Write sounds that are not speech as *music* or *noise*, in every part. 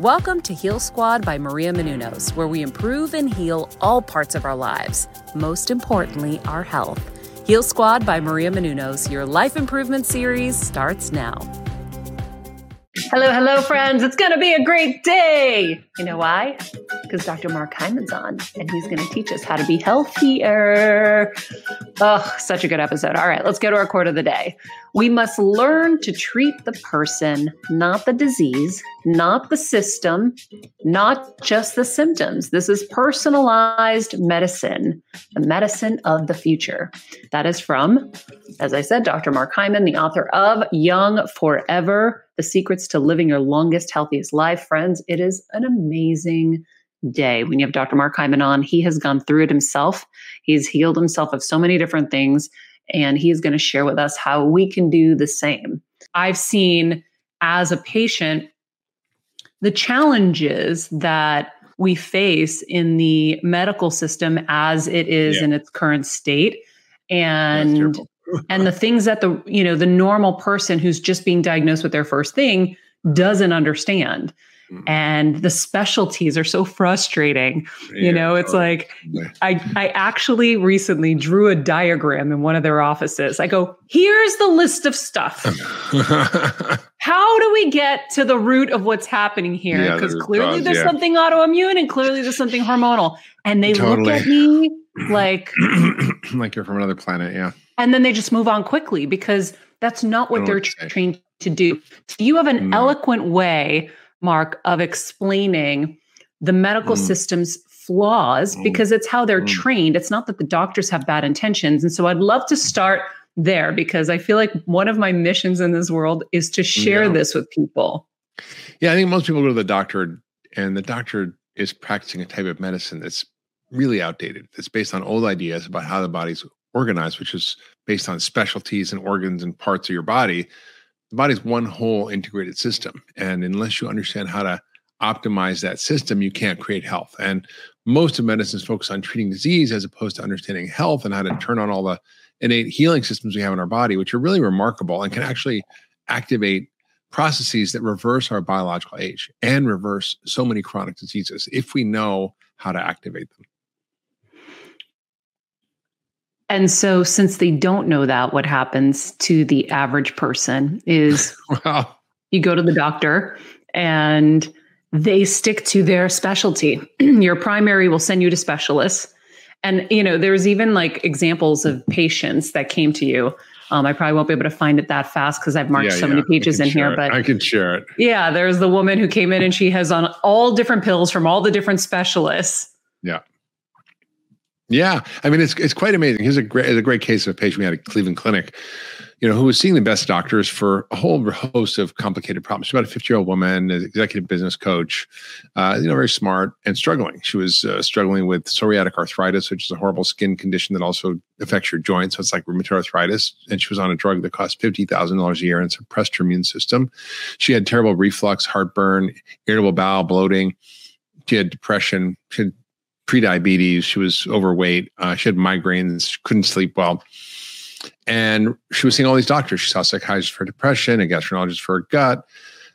Welcome to Heal Squad by Maria Menounos, where we improve and heal all parts of our lives, most importantly, our health. Heal Squad by Maria Menounos, your life improvement series starts now. Hello, hello, friends. It's going to be a great day. You know why? Because Dr. Mark Hyman's on and he's going to teach us how to be healthier. Oh, such a good episode. All right, let's go to our quote of the day. We must learn to treat the person, not the disease, not the system, not just the symptoms. This is personalized medicine, the medicine of the future. That is from, as I said, Dr. Mark Hyman, the author of Young Forever the secrets to living your longest, healthiest life. Friends, it is an amazing day when you have Dr. Mark Hyman on. He has gone through it himself, he's healed himself of so many different things, and he is going to share with us how we can do the same. I've seen as a patient the challenges that we face in the medical system as it is yeah. in its current state. And *laughs* and the things that the you know the normal person who's just being diagnosed with their first thing doesn't understand. Mm-hmm. and the specialties are so frustrating. You know it's oh, like i i actually recently drew a diagram in one of their offices. I go here's the list of stuff. *laughs* How do we get to the root of what's happening here? Because yeah, clearly there's yeah. something autoimmune and clearly there's something hormonal. And they totally. look at me like *clears throat* like you're from another planet yeah. And then they just move on quickly because that's not what they're trained to do. You have an no. eloquent way, Mark, of explaining the medical mm. system's flaws mm. because it's how they're mm. trained. It's not that the doctors have bad intentions. And so I'd love to start there because I feel like one of my missions in this world is to share yeah. this with people. Yeah, I think most people go to the doctor and the doctor is practicing a type of medicine that's really outdated. It's based on old ideas about how the body's organized, which is based on specialties and organs and parts of your body. The body's one whole integrated system. And unless you understand how to optimize that system, you can't create health. And most of medicine is focused on treating disease as opposed to understanding health and how to turn on all the innate healing systems we have in our body, which are really remarkable and can actually activate processes that reverse our biological age and reverse so many chronic diseases if we know how to activate them. And so, since they don't know that, what happens to the average person is *laughs* wow. you go to the doctor and they stick to their specialty. *clears throat* Your primary will send you to specialists. And, you know, there's even like examples of patients that came to you. Um, I probably won't be able to find it that fast because I've marked yeah, so yeah, many pages in here. It. But I can share it. Yeah, there's the woman who came in and she has on all different pills from all the different specialists. Yeah. Yeah, I mean it's it's quite amazing. Here's a great a great case of a patient we had at Cleveland Clinic, you know, who was seeing the best doctors for a whole host of complicated problems. She's about a 50 year old woman, an executive business coach, uh, you know, very smart and struggling. She was uh, struggling with psoriatic arthritis, which is a horrible skin condition that also affects your joints. So it's like rheumatoid arthritis, and she was on a drug that cost fifty thousand dollars a year and suppressed her immune system. She had terrible reflux, heartburn, irritable bowel, bloating. She had depression. She had prediabetes. She was overweight. Uh, she had migraines. Couldn't sleep well. And she was seeing all these doctors. She saw a psychiatrist for depression, a gastroenterologist for her gut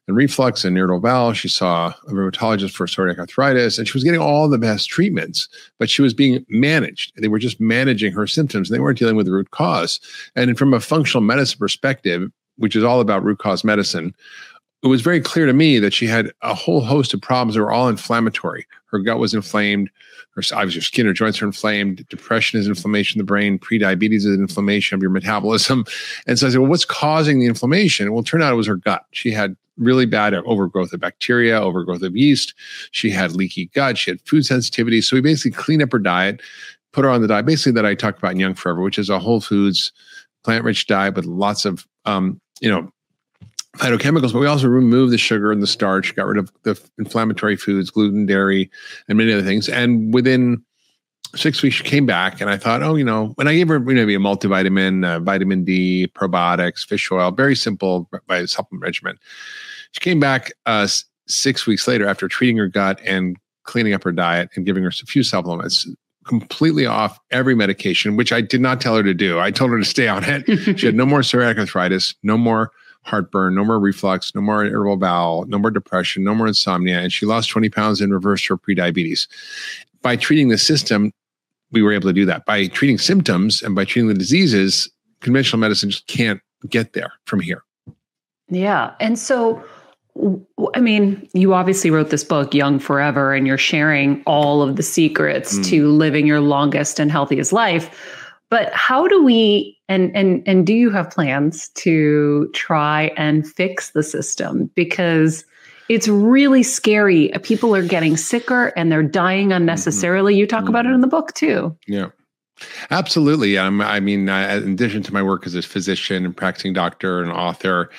and reflux and irritable bowel. She saw a rheumatologist for psoriatic arthritis, and she was getting all the best treatments, but she was being managed. They were just managing her symptoms. and They weren't dealing with the root cause. And from a functional medicine perspective, which is all about root cause medicine, it was very clear to me that she had a whole host of problems that were all inflammatory. Her gut was inflamed. Her, obviously, her skin or joints are inflamed. Depression is inflammation of the brain. Prediabetes is inflammation of your metabolism. *laughs* And so I said, well, what's causing the inflammation? Well, it turned out it was her gut. She had really bad overgrowth of bacteria, overgrowth of yeast. She had leaky gut. She had food sensitivity. So we basically cleaned up her diet, put her on the diet, basically that I talked about in Young Forever, which is a whole foods, plant rich diet with lots of, um, you know, phytochemicals, but we also removed the sugar and the starch, got rid of the inflammatory foods, gluten, dairy, and many other things. And within six weeks, she came back, and I thought, oh, you know, when I gave her you know, maybe a multivitamin, uh, vitamin D, probiotics, fish oil, very simple by supplement regimen. She came back uh, six weeks later after treating her gut and cleaning up her diet and giving her a few supplements completely off every medication, which I did not tell her to do. I told her to stay on it. *laughs* she had no more psoriatic arthritis, no more heartburn, no more reflux, no more irritable bowel, no more depression, no more insomnia. And she lost 20 pounds and reversed her prediabetes. By treating the system, we were able to do that. By treating symptoms and by treating the diseases, conventional medicine just can't get there from here. Yeah. And so, I mean, you obviously wrote this book, Young Forever, and you're sharing all of the secrets mm. to living your longest and healthiest life. But how do we and and and do you have plans to try and fix the system because it's really scary. People are getting sicker and they're dying mm-hmm. unnecessarily. You talk mm-hmm. about it in the book too. Yeah. Absolutely. Um, I mean, I, in addition to my work as a physician and practicing doctor and author,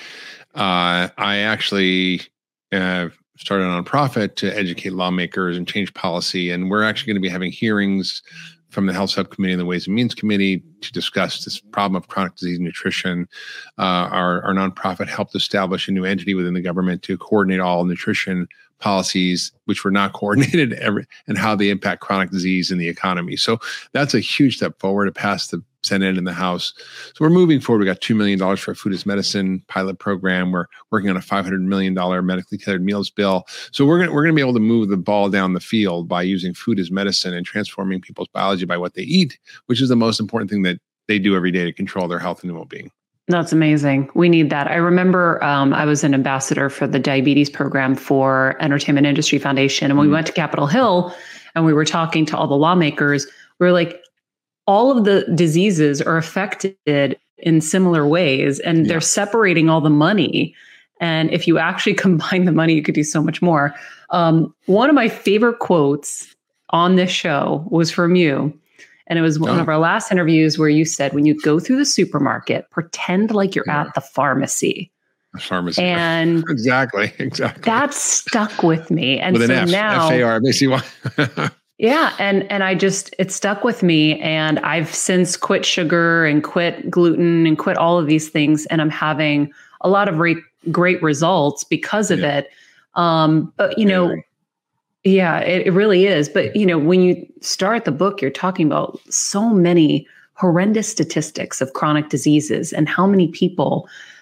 uh, I actually uh, started a nonprofit to educate lawmakers and change policy. And we're actually going to be having hearings from the Health Subcommittee and the Ways and Means Committee to discuss this problem of chronic disease nutrition. Uh, our, our nonprofit helped establish a new entity within the government to coordinate all nutrition policies, which were not *laughs* coordinated, and how they impact chronic disease in the economy. So that's a huge step forward to pass the Senate and the House. So we're moving forward. We got $2 million for a food as medicine pilot program. We're working on a $500 million medically tethered meals bill. So we're going we're going to be able to move the ball down the field by using food as medicine and transforming people's biology by what they eat, which is the most important thing that they do every day to control their health and well being. That's amazing. We need that. I remember um, I was an ambassador for the diabetes program for Entertainment Industry Foundation. And when we went to Capitol Hill and we were talking to all the lawmakers, we were like, all of the diseases are affected in similar ways and yeah. they're separating all the money. And if you actually *laughs* combine the money, you could do so much more. Um, one of my favorite quotes on this show was from you. And it was one oh. of our last interviews where you said, when you go through the supermarket, pretend like you're yeah. at the pharmacy. Pharmacy. And *laughs* exactly, exactly. That stuck with me. And with so an F, now F-A-R, why. *laughs* Yeah, and and I just it stuck with me and I've since quit sugar and quit gluten and quit all of these things and I'm having a lot of re- great results because of yeah. it. Um but you know yeah, it, it really is. But you know, when you start the book you're talking about so many horrendous statistics of chronic diseases and how many people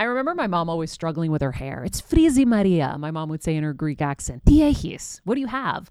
I remember my mom always struggling with her hair. It's frizzy Maria, my mom would say in her Greek accent. Diehis, what do you have?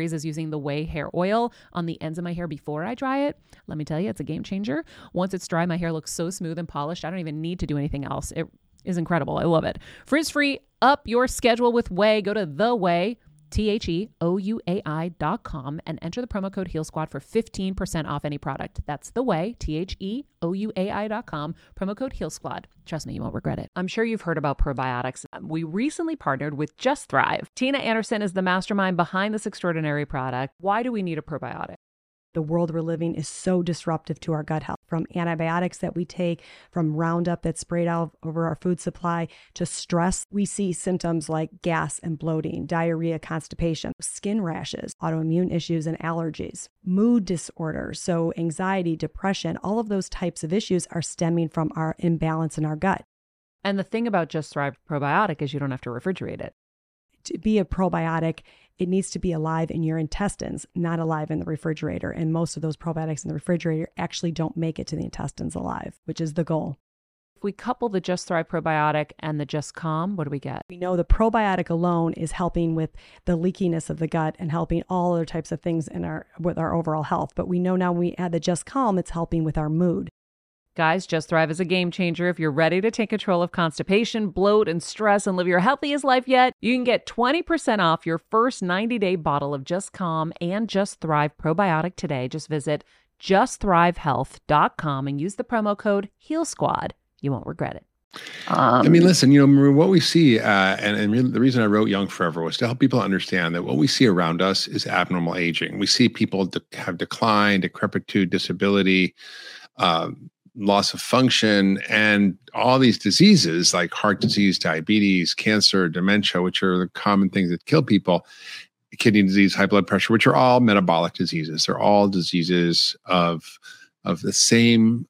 is using the Ouai hair oil on the ends of my hair before I dry it. Let me tell you, it's a game changer. Once it's dry, my hair looks so smooth and polished, I don't even need to do anything else. It is incredible. I love it. Frizz free, up your schedule with Ouai. Go to the Ouai T H E O U A I dot com and enter the promo code Heal Squad for 15% off any product. That's the Ouai, T H E O U A I dot com, promo code Heal Squad. Trust me, you won't regret it. I'm sure you've heard about probiotics. We recently partnered with Just Thrive. Tina Anderson is the mastermind behind this extraordinary product. Why do we need a probiotic? The world we're living is so disruptive to our gut health from antibiotics that we take, from Roundup that's sprayed out over our food supply to stress. We see symptoms like gas and bloating, diarrhea, constipation, skin rashes, autoimmune issues, and allergies, mood disorders. So, anxiety, depression, all of those types of issues are stemming from our imbalance in our gut. And the thing about Just Thrive probiotic is you don't have to refrigerate it. To be a probiotic, it needs to be alive in your intestines, not alive in the refrigerator. And most of those probiotics in the refrigerator actually don't make it to the intestines alive, which is the goal. If we couple the Just Thrive probiotic and the Just Calm, what do we get? We know the probiotic alone is helping with the leakiness of the gut and helping all other types of things in our with our overall health. But we know now when we add the Just Calm, it's helping with our mood. Guys, Just Thrive is a game changer. If you're ready to take control of constipation, bloat, and stress and live your healthiest life yet, you can get 20% off your first 90 day bottle of Just Calm and Just Thrive probiotic today. Just visit justthrivehealth.com and use the promo code Heal Squad. You won't regret it. Um, I mean, listen, you know, what we see, uh, and, and the reason I wrote Young Forever was to help people understand that what we see around us is abnormal aging. We see people de- have decline, decrepitude, disability, um, loss of function, and all these diseases like heart disease, diabetes, cancer, dementia, which are the common things that kill people, kidney disease, high blood pressure, which are all metabolic diseases. They're all diseases of of the same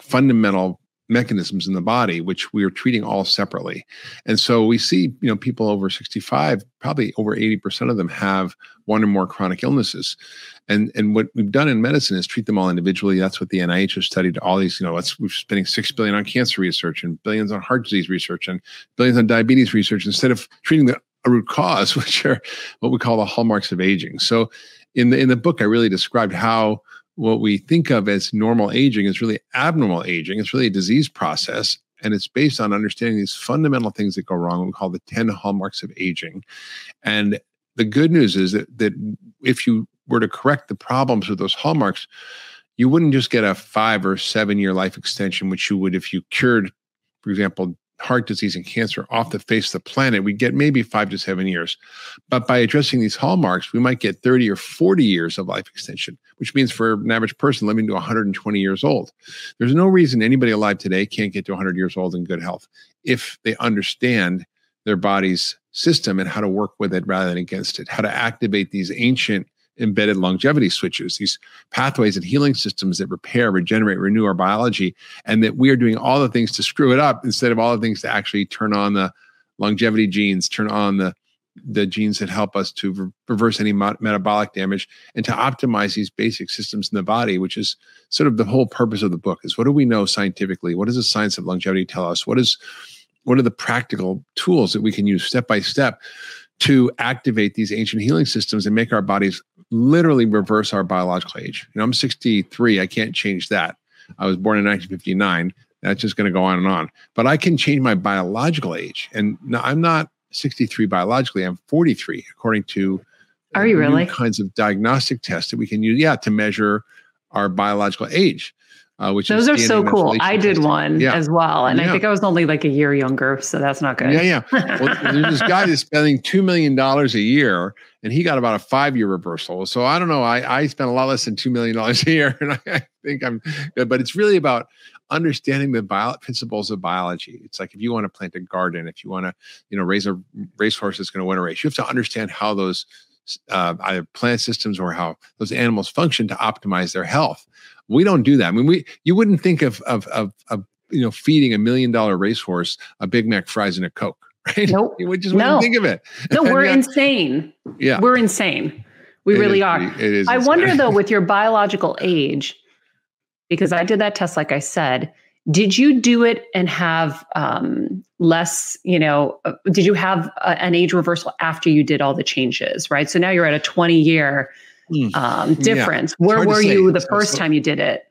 fundamental mechanisms in the body which we are treating all separately. And so we see you know people over 65 probably over 80% of them have one or more chronic illnesses. And and what we've done in medicine is treat them all individually. That's what the nih has studied all these you know let's we're spending 6 billion on cancer research and billions on heart disease research and billions on diabetes research instead of treating the root cause *laughs* which are what we call the hallmarks of aging. So in the in the book i really described how what we think of as normal aging is really abnormal aging. It's really a disease process. And it's based on understanding these fundamental things that go wrong, we call the 10 hallmarks of aging. And the good news is that, that if you were to correct the problems with those hallmarks, you wouldn't just get a five or seven year life extension, which you would if you cured, for example, heart disease and cancer off the face of the planet, we get maybe five to seven years. But by addressing these hallmarks, we might get 30 or 40 years of life extension, which means for an average person living to 120 years old. There's no reason anybody alive today can't get to 100 years old in good health if they understand their body's system and how to work with it rather than against it, how to activate these ancient embedded longevity switches, these pathways and healing systems that repair, regenerate, renew our biology, and that we are doing all the things to screw it up instead of all the things to actually turn on the longevity genes, turn on the the genes that help us to re- reverse any mo- metabolic damage and to optimize these basic systems in the body which is sort of the whole purpose of the book is what do we know scientifically? What does the science of longevity tell us? What is what are the practical tools that we can use step by step to activate these ancient healing systems and make our bodies literally reverse our biological age. You know, I'm 63. I can't change that. I was born in 1959. That's just going to go on and on. But I can change my biological age. And no, I'm not 63 biologically. I'm 43, according to uh, are you really kinds of diagnostic tests that we can use. Yeah, to measure our biological age uh, which those are so cool. I did one yeah. as well, and yeah. I think I was only like a year younger, so that's not good. Yeah, yeah. *laughs* Well, there's this guy that's spending two million dollars a year, and he got about a five year reversal. So I don't know. I I spent a lot less than two million dollars a year, *laughs* and I, I, think I'm good. But it's really about understanding the bio- principles of biology. It's like if you want to plant a garden, if you want to, you know, raise a racehorse that's going to win a race, you have to understand how those uh, either plant systems or how those animals function to optimize their health. We don't do that. I mean, we you wouldn't think of of of, of you know feeding a million dollar racehorse a Big Mac fries and a Coke, *laughs* right? Nope. you just wouldn't no. think of it. No, *laughs* we're yet, insane. Yeah, we're insane. We it really are. it is. I insane. wonder though, *laughs* with your biological age, because I did that test, like I said, did you do it and have um, less you know uh, did you have a, an age reversal after you did all the changes right so now you're at a 20 year Hmm. um, difference. Yeah. Where were you the first so, time you did it?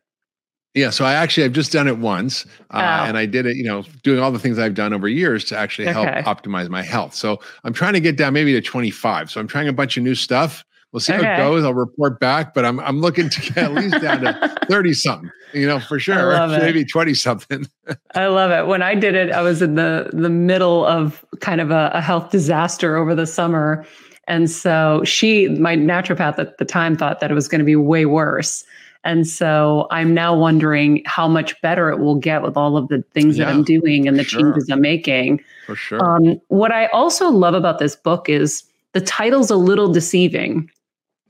Yeah, so I actually I've just done it once, uh, oh. and I did it, you know, doing all the things I've done over years to actually help okay. optimize my health. So I'm trying to get down maybe to 25. So I'm trying a bunch of new stuff. We'll see okay. how it goes. I'll report back, but I'm I'm looking to get at least down to *laughs* 30 something, you know, for sure. *laughs* Maybe 20 something. *laughs* I love it. When I did it, I was in the the middle of kind of a, a health disaster over the summer and so she, my naturopath at the time, thought that it was going to be way worse. And so I'm now wondering how much better it will get with all of the things yeah, that I'm doing and the sure. changes I'm making. For sure. Um, what I also love about this book is the title's a little deceiving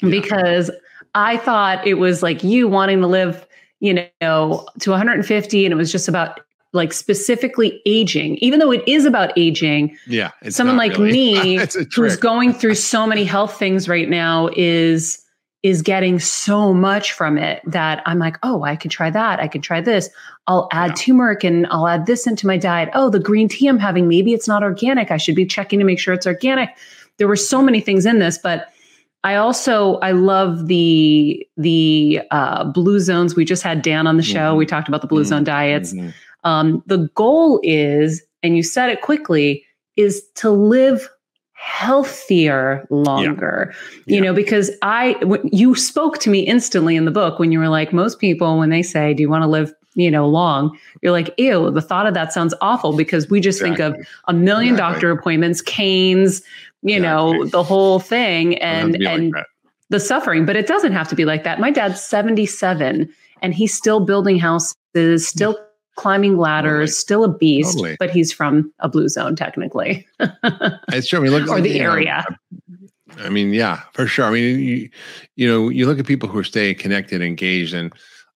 yeah. because I thought it was like you wanting to live, you know, to 150 and it was just about like specifically aging, even though it is about aging. Yeah. Someone like really. me *laughs* who's going through so many health things right now is is getting so much from it that I'm like, oh, I could try that. I could try this. I'll add yeah. turmeric and I'll add this into my diet. Oh, the green tea I'm having, maybe it's not organic. I should be checking to make sure it's organic. There were so many things in this, but I also I love the the uh, blue zones. We just had Dan on the show. Mm-hmm. We talked about the blue mm-hmm. zone diets. Mm-hmm. Um, the goal is, and you said it quickly, is to live healthier longer yeah. you yeah. know because i w- you spoke to me instantly in the book when you were like most people when they say do you want to live you know long you're like ew the thought of that sounds awful because we just exactly. think of a million exactly. doctor appointments canes you exactly. know the whole thing and and like the suffering but it doesn't have to be like that my dad's 77 and he's still building houses still yeah climbing ladders, totally. still a beast, totally. but he's from a blue zone technically. *laughs* it's true. I mean, look, or the area. Know, I mean, yeah, for sure. I mean, you, you know, you look at people who are staying connected, engaged, and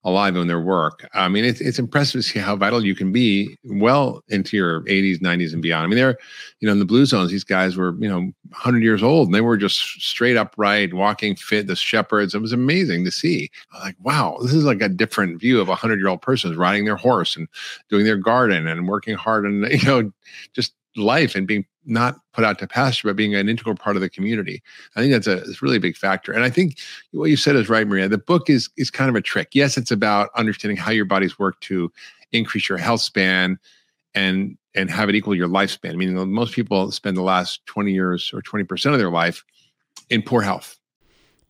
alive in their work. I mean, it's it's impressive to see how vital you can be well into your 80s, 90s, and beyond. I mean, they're, you know, in the blue zones, these guys were, you know, 100 years old and they were just straight upright, walking fit, the shepherds. It was amazing to see. like, wow, this is like a different view of a 100 year old person riding their horse and doing their garden and working hard and, *laughs* you know, just life and being not put out to pasture, but being an integral part of the community. I think that's a, a really big factor. And I think what you said is right, Maria. The book is is kind of a trick. Yes, it's about understanding how your bodies work to increase your health span and and have it equal your lifespan. I mean, most people spend the last 20 years or 20% of their life in poor health.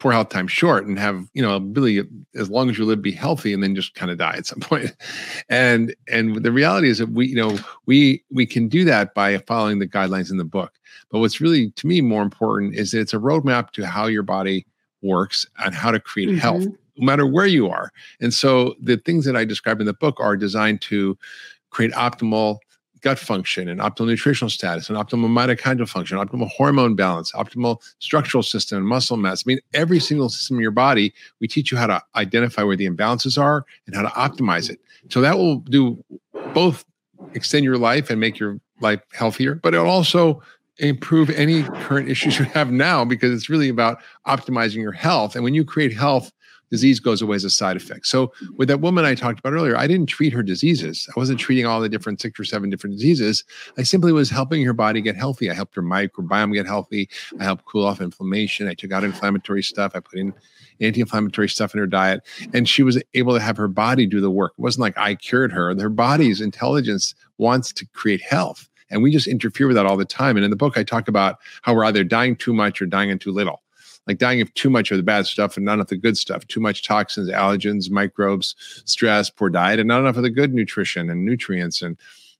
poor health time short and have you know really as long as you live be healthy and then just kind of die at some *laughs* point. and and the reality is that we you know we we can do that by following the guidelines in the book but what's really to me more important is that it's a roadmap to how your body works and how to create mm-hmm. health no matter where you are and so the things that i describe in the book are designed to create optimal gut function and optimal nutritional status and optimal mitochondrial function, optimal hormone balance, optimal structural system and muscle mass. I mean, every single system in your body, we teach you how to identify where the imbalances are and how to optimize it. So that will do both extend your life and make your life healthier, but it'll also improve any current issues you have now because it's really about optimizing your health. And when you create health, disease goes away as a side effect. So with that woman I talked about earlier, I didn't treat her diseases. I wasn't treating all the different six or seven different diseases. I simply was helping her body get healthy. I helped her microbiome get healthy. I helped cool off inflammation. I took out inflammatory stuff. I put in anti-inflammatory stuff in her diet and she was able to have her body do the work. It wasn't like I cured her. Her body's intelligence wants to create health. And we just interfere with that all the time. And in the book, I talk about how we're either dying too much or dying in too little like dying of too much of the bad stuff and none of the good stuff. Too much toxins, allergens, microbes, stress, poor diet, and not enough of the good nutrition and nutrients and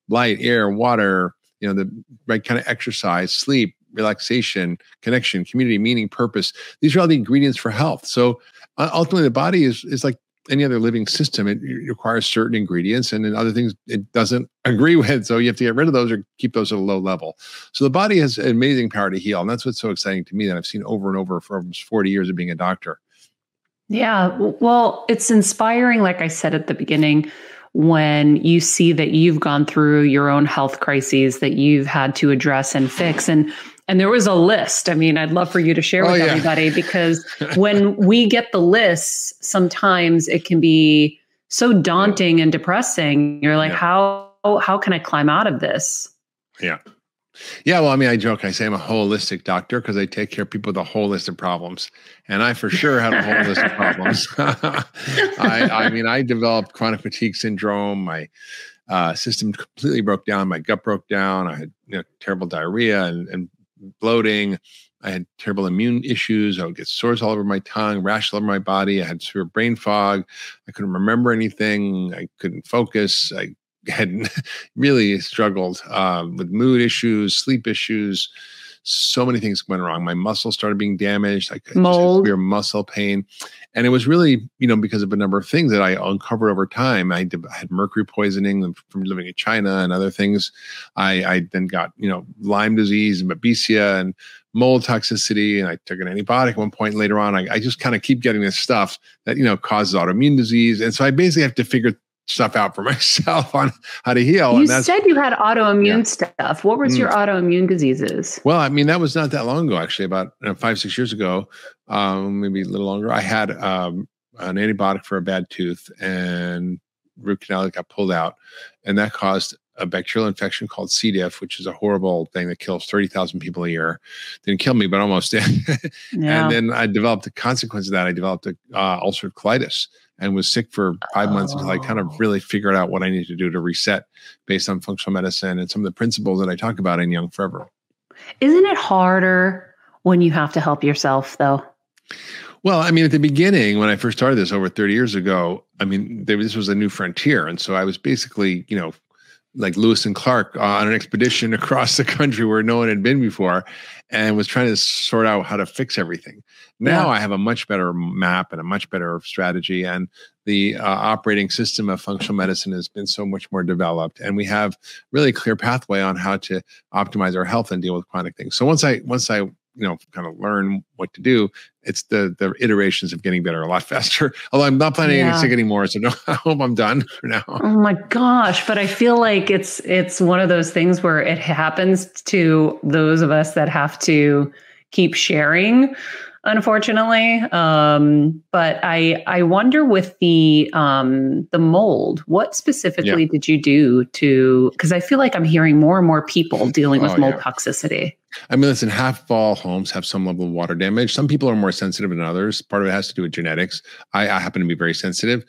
light, air, water, you know, the right kind of exercise, sleep, relaxation, connection, community, meaning, purpose. These are all the ingredients for health. So uh, ultimately, the body is is like any other living system, it requires certain ingredients and then other things it doesn't *laughs* agree with. So you have to get rid of those or keep those at a low level. So the body has amazing power to heal. And that's what's so exciting to me that I've seen over and over for almost 40 years of being a doctor. Yeah. Well, it's inspiring, like I said at the beginning, when you see that you've gone through your own health crises that you've had to address and fix. And and there was a list. I mean, I'd love for you to share oh, with yeah. everybody *laughs* because when we get the lists, sometimes it can be so daunting yeah. and depressing. You're like, yeah. how how can I climb out of this? Yeah. Yeah, well, I mean, I joke. I say I'm a holistic doctor because I take care of people with a whole list of problems, and I for sure have a whole list of problems. *laughs* I, I, mean, I developed chronic fatigue syndrome. My uh, system completely broke down. My gut broke down. I had you know, terrible diarrhea and, and bloating. I had terrible immune issues. I would get sores all over my tongue, rash all over my body. I had severe brain fog. I couldn't remember anything. I couldn't focus. I had *laughs* really struggled um, with mood issues, sleep issues. So many things went wrong. My muscles started being damaged. I could Mold. severe muscle pain, and it was really, you know, because of a number of things that I uncovered over time. I, did, I had mercury poisoning from living in China and other things. I, I then got, you know, Lyme disease and babesia and mold toxicity, and I took an antibiotic at one point. Later on, I, I just kind of keep getting this stuff that you know causes autoimmune disease, and so I basically have to figure stuff out for *laughs* myself on how to heal. You said you had autoimmune yeah. stuff. What was mm. your autoimmune diseases? Well, I mean, that was not that long ago, actually, about five, six years ago, um, maybe a little longer. I had um, an antibiotic for a bad tooth and root canal that got pulled out. And that caused a bacterial infection called C. diff, which is a horrible thing that kills 30,000 people a year. Didn't kill me, but almost did. *laughs* yeah. And then I developed the consequence of that. I developed a uh, ulcerative colitis and was sick for five months until I kind of oh. really figured out what I need to do to reset based on functional medicine and some of the principles that I talk about in Young Forever. Isn't it harder when you have to help yourself, though? Well, I mean, at the beginning, when I first started this over 30 years ago, I mean, there, this was a new frontier. And so I was basically, you know, like Lewis and Clark on an expedition *laughs* across the country where no one had been before and was trying to sort out how to fix everything. Now yeah. I have a much better map and a much better strategy. And the uh, operating system of functional medicine has been so much more developed. And we have really clear pathway on how to optimize our health and deal with chronic things. So once I once I you know kind of learn what to do it's the the iterations of getting better a lot *laughs* faster. Although i'm not planning yeah. sick anymore so no *laughs* i hope i'm done for now. Oh my gosh but i feel like it's it's one of those things where it happens to those of us that have to keep sharing unfortunately. Um, but I I wonder with the um, the mold, what specifically yeah. did you do to? Because I feel like I'm hearing more and more people dealing with oh, mold yeah. toxicity. I mean, listen, half of all homes have some level of water damage. Some people are more sensitive than others. Part of it has to do with genetics. I, I happen to be very sensitive,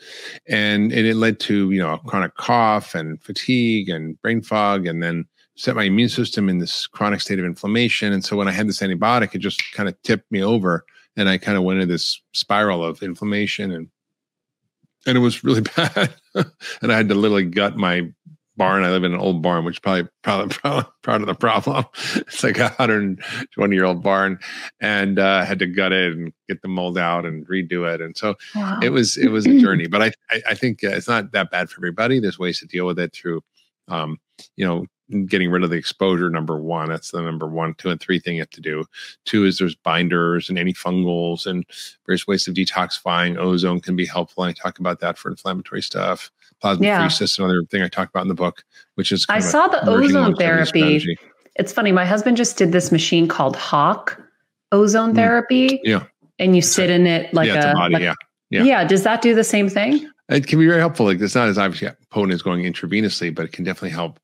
and, and it led to you know chronic cough and fatigue and brain fog, and then set my immune system in this chronic state of inflammation. And so when I had this antibiotic, it just kind of tipped me over, and I kind of went into this spiral of inflammation and and it was really *laughs* bad. and I had to literally gut my barn. I live in an old barn, which probably probably, probably part of the problem. *laughs* It's like a 120 year old barn, and uh, had to gut it and get the mold out and redo it. And so wow. it was it was a journey. But I I, I think uh, it's not that bad for everybody. There's ways to deal with it through, um, you know, getting rid of the exposure number one that's the number one. Two and three thing you have to do. Two is there's binders and antifungals and various ways of detoxifying. Ozone can be helpful i talk about that for inflammatory stuff. Plasma yeah. another thing i talk about in the book which is i saw the ozone therapy. it's funny my husband just did this machine called HOCATT ozone mm. therapy yeah. and you sit in it like yeah, a, body, like, yeah. yeah. Yeah does that do the same thing? It can be very helpful like it's not as obviously potent as going intravenously but it can definitely help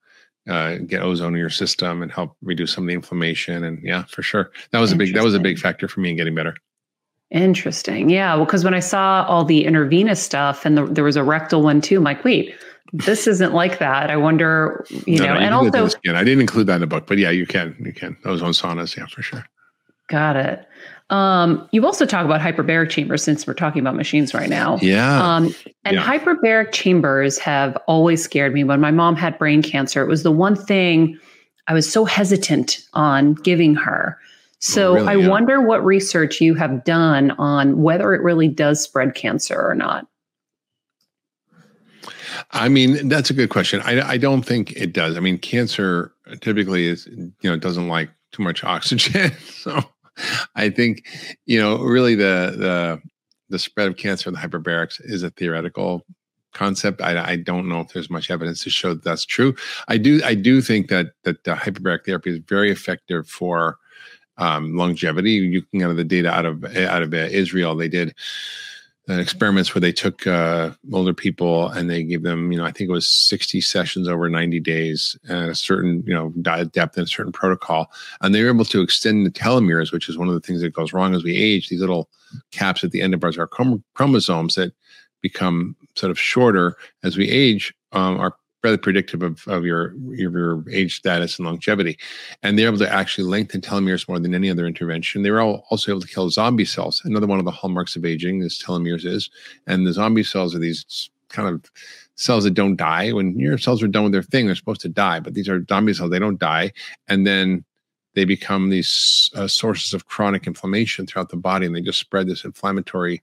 uh, get ozone in your system and help reduce some of the inflammation. And yeah, for sure, that was a big that was a big factor for me in getting better. Interesting. Yeah. Well, because when I saw all the intravenous stuff and the, there was a rectal one too, I'm like, wait, this isn't like that. I wonder, you no, know, no, you and also, I didn't include that in the book, but yeah, you can, you can. Ozone saunas, yeah, for sure. Got it. Um, you also talk about hyperbaric chambers since we're talking about machines right now. Yeah. Um, and yeah. hyperbaric chambers have always scared me. When my mom had brain cancer, it was the one thing I was so hesitant on giving her. So oh, really? I yeah. wonder what research you have done on whether it really does spread cancer or not. I mean, that's a good question. I, I don't think it does. I mean, cancer typically is, you know, doesn't like too much oxygen. *laughs* So I think, you know, really the the the spread of cancer in the hyperbarics is a theoretical concept. I, I, don't know if there's much evidence to show that that's true. I do I do think that that the hyperbaric therapy is very effective for um, longevity. You can get the data out of out of Israel. They did experiments where they took uh, older people and they gave them, you know, I think it was 60 sessions over 90 days at a certain, you know, depth and a certain protocol. And they were able to extend the telomeres, which is one of the things that goes wrong as we age, these little caps at the end of our, our chromosomes that become sort of shorter as we age um, are rather predictive of, of your, your, your age status and longevity. And they're able to actually lengthen telomeres more than any other intervention. They were also able to kill zombie cells. Another one of the hallmarks of aging is telomeres is, and the zombie cells are these kind of cells that don't die. When your cells are done with their thing, they're supposed to die, but these are zombie cells. They don't die, and then they become these uh, sources of chronic inflammation throughout the body, and they just spread this inflammatory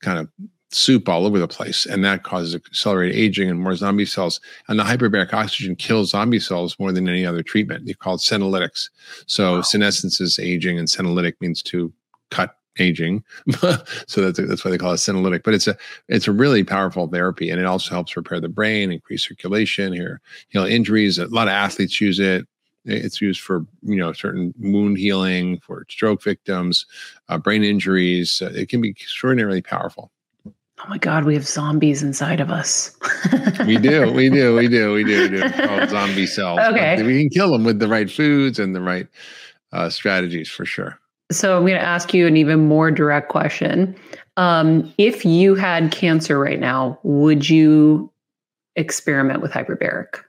kind of soup all over the place, and that causes accelerated aging and more zombie cells. And the hyperbaric oxygen kills zombie cells more than any other treatment. They call it senolytics. So wow. senescence is aging, and senolytic means to cut aging. *laughs* so that's that's why they call it senolytic. But it's a it's a really powerful therapy, and it also helps repair the brain, increase circulation, here heal injuries. A lot of athletes use it. It's used for you know certain wound healing, for stroke victims, uh, brain injuries. Uh, it can be extraordinarily powerful oh my God, we have zombies inside of us. *laughs* we do, we do, we do, we do, we do. Zombie cells. Okay. But we can kill them with the right foods and the right uh, strategies for sure. So I'm going to ask you an even more direct question. Um, if you had cancer right now, would you experiment with hyperbaric?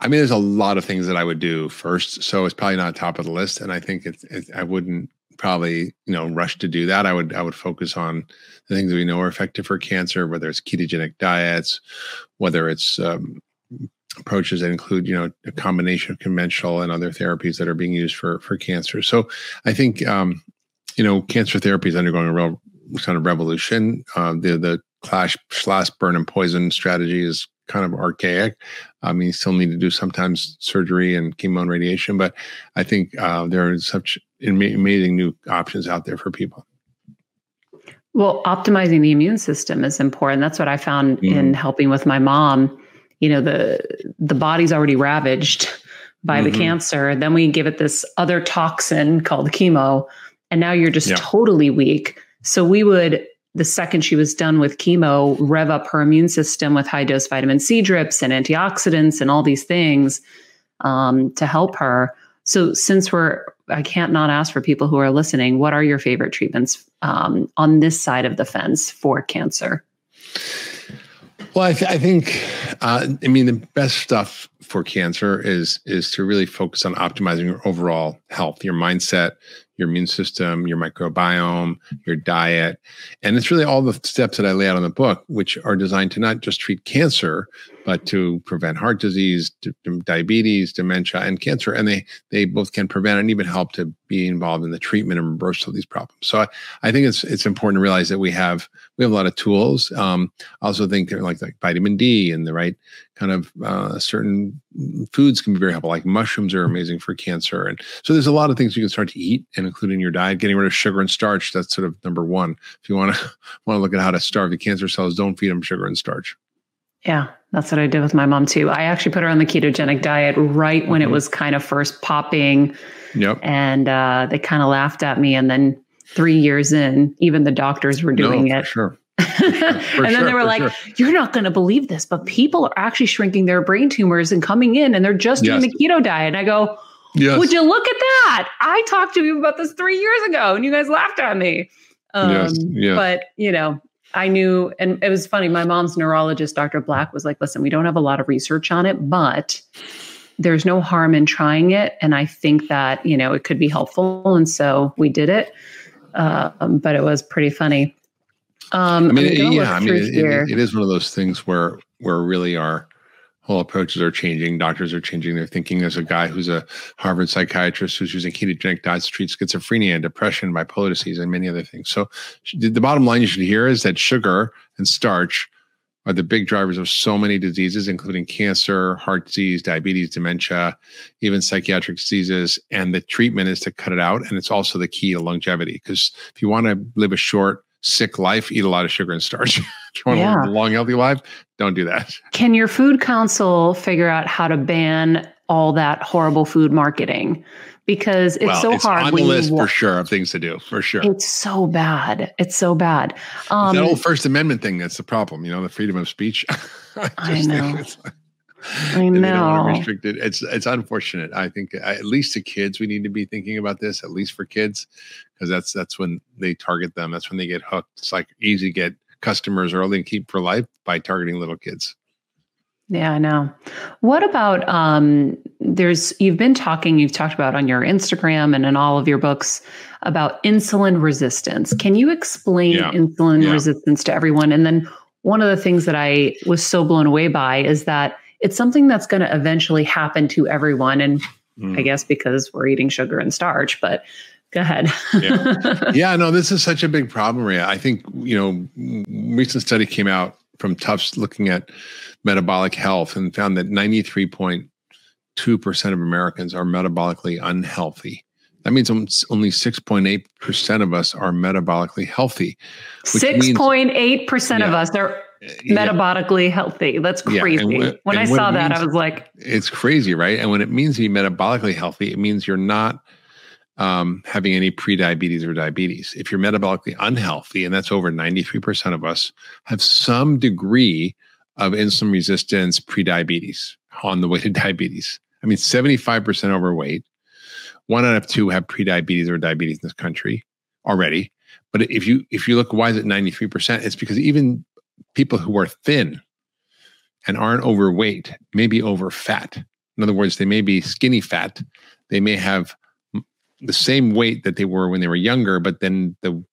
I mean, there's a lot of things that I would do first, so it's probably not top of the list. And I think it's, it, I wouldn't probably you know rush to do that. I would i would focus on the things that we know are effective for cancer whether it's ketogenic diets whether it's um, approaches that include you know a combination of conventional and other therapies that are being used for for cancer. So i think um, you know cancer therapy is undergoing a real kind of revolution. Uh, the the clash slash burn and poison strategy is kind of archaic. I mean, you still need to do sometimes surgery and chemo and radiation, but I think uh, there are such amazing new options out there for people. Well, optimizing the immune system is important. That's what I found mm-hmm. in helping with my mom. You know, the the body's already ravaged by mm-hmm. the cancer. Then we give it this other toxin called chemo, and now you're just yeah. totally weak. So we would the second she was done with chemo, rev up her immune system with high dose vitamin C drips and antioxidants and all these things um, to help her. So, since we're, I can't not ask for people who are listening, what are your favorite treatments um, on this side of the fence for cancer? Well, I, th- I think, uh, I mean, the best stuff for cancer is is to really focus on optimizing your overall health, your mindset, your immune system, your microbiome, your diet. And it's really all the steps that I lay out in the book, which are designed to not just treat cancer, but to prevent heart disease, diabetes, dementia, and cancer. And they they both can prevent and even help to be involved in the treatment and reversal of these problems. So I, I think it's it's important to realize that we have we have a lot of tools. Um, I also think they're like like vitamin D and the right kind of uh, certain foods can be very helpful. Like mushrooms are amazing for cancer, and so there's a lot of things you can start to eat and include in your diet. Getting rid of sugar and starch that's sort of number one. If you want to want to look at how to starve the cancer cells, don't feed them sugar and starch. Yeah, that's what I did with my mom too. I actually put her on the ketogenic diet right when mm-hmm. it was kind of first popping. Yep. And uh, they kind of laughed at me. And then three years in, even the doctors were doing no, it. Sure. *laughs* and then sure, they were like, sure. "You're not going to believe this, but people are actually shrinking their brain tumors and coming in, and they're just yes. doing the keto diet." And I go, yes. "Would you look at that? I talked to you about this three years ago, and you guys laughed at me." Um, yes. Yes. But you know, I knew, and it was funny. My mom's neurologist, Dr. Black, was like, listen, we don't have a lot of research on it, but there's no harm in trying it. And I think that, you know, it could be helpful. And so we did it. Uh, but it was pretty funny. Um, I mean, yeah, I mean, it, it, it is one of those things where, where really our, whole approaches are changing. Doctors are changing their thinking. There's a guy who's a Harvard psychiatrist who's using ketogenic diets to treat schizophrenia, and depression, bipolar disease, and many other things. So, the bottom line you should hear is that sugar and starch are the big drivers of so many diseases, including cancer, heart disease, diabetes, dementia, even psychiatric diseases. And the treatment is to cut it out. And it's also the key to longevity. Because if you want to live a short, sick life, eat a lot of sugar and starch. *laughs* if you want yeah. to live a long, healthy life, don't do that. Can your food council figure out how to ban all that horrible food marketing? Because it's well, so it's hard. On the list for sure of things to do, for sure. It's so bad. It's so bad. Um, that old First Amendment thing that's the problem. You know, the freedom of speech. *laughs* I, I know. I *laughs* know. Restricted. It's it's unfortunate. I think at least to kids, we need to be thinking about this. At least for kids, because that's that's when they target them. That's when they get hooked. It's like easy to get customers early and keep for life by targeting little kids. Yeah, I know. What about um there's you've been talking, you've talked about on your Instagram and in all of your books about insulin resistance. Can you explain yeah. insulin yeah. resistance to everyone? And then one of the things that I was so blown away by is that it's something that's going to eventually happen to everyone. And mm. I guess because we're eating sugar and starch, but go ahead. yeah. *laughs* yeah, no, this is such a big problem, Maria. I think, you know, recent study came out from Tufts looking at metabolic health and found that 93.2% of Americans are metabolically unhealthy. That means only 6.8% of us are metabolically healthy. 6.8% yeah. of us are metabolically healthy. That's crazy. Yeah, when, when I saw that, means, I was like, it's crazy, right? And when it means to be metabolically healthy, it means you're not um, having any pre-diabetes or diabetes. If you're metabolically unhealthy, and that's over 93% of us, have some degree of insulin resistance, pre-diabetes on the way to *laughs* diabetes. I mean, 75% overweight. One out of two have pre-diabetes or diabetes in this country already. But if you if you look, why is it 93%? It's because even people who are thin and aren't overweight may be over fat. In other words, they may be skinny fat. They may have the same weight that they were when they were younger, but then the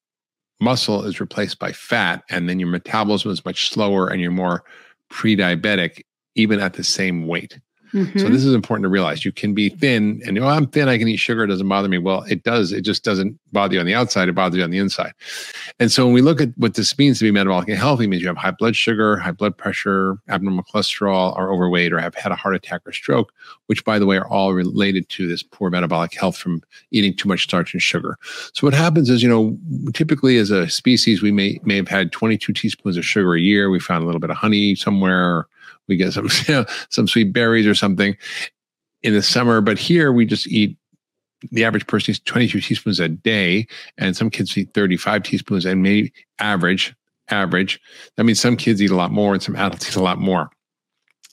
muscle is replaced by fat, and then your metabolism is much slower and you're more pre diabetic, even at the same weight. Mm-hmm. So this is important to realize. You can be thin and, oh, I'm thin. I can eat sugar. It doesn't bother me. Well, it does. It just doesn't bother you on the outside. It bothers you on the inside. And so when we look at what this means to be metabolically healthy, means you have high blood sugar, high blood pressure, abnormal cholesterol, are overweight, or have had a heart attack or stroke, which by the way are all related to this poor metabolic health from eating too much starch and sugar. So what happens is, you know, typically as a species, we may may have had 22 teaspoons of sugar a year. We found a little bit of honey somewhere. We get some *laughs* you know, some sweet berries or something in the summer. But here we just eat the average person eats 22 teaspoons a day, and some kids eat 35 teaspoons, and maybe average, average. That means some kids eat a lot more and some adults eat a lot more.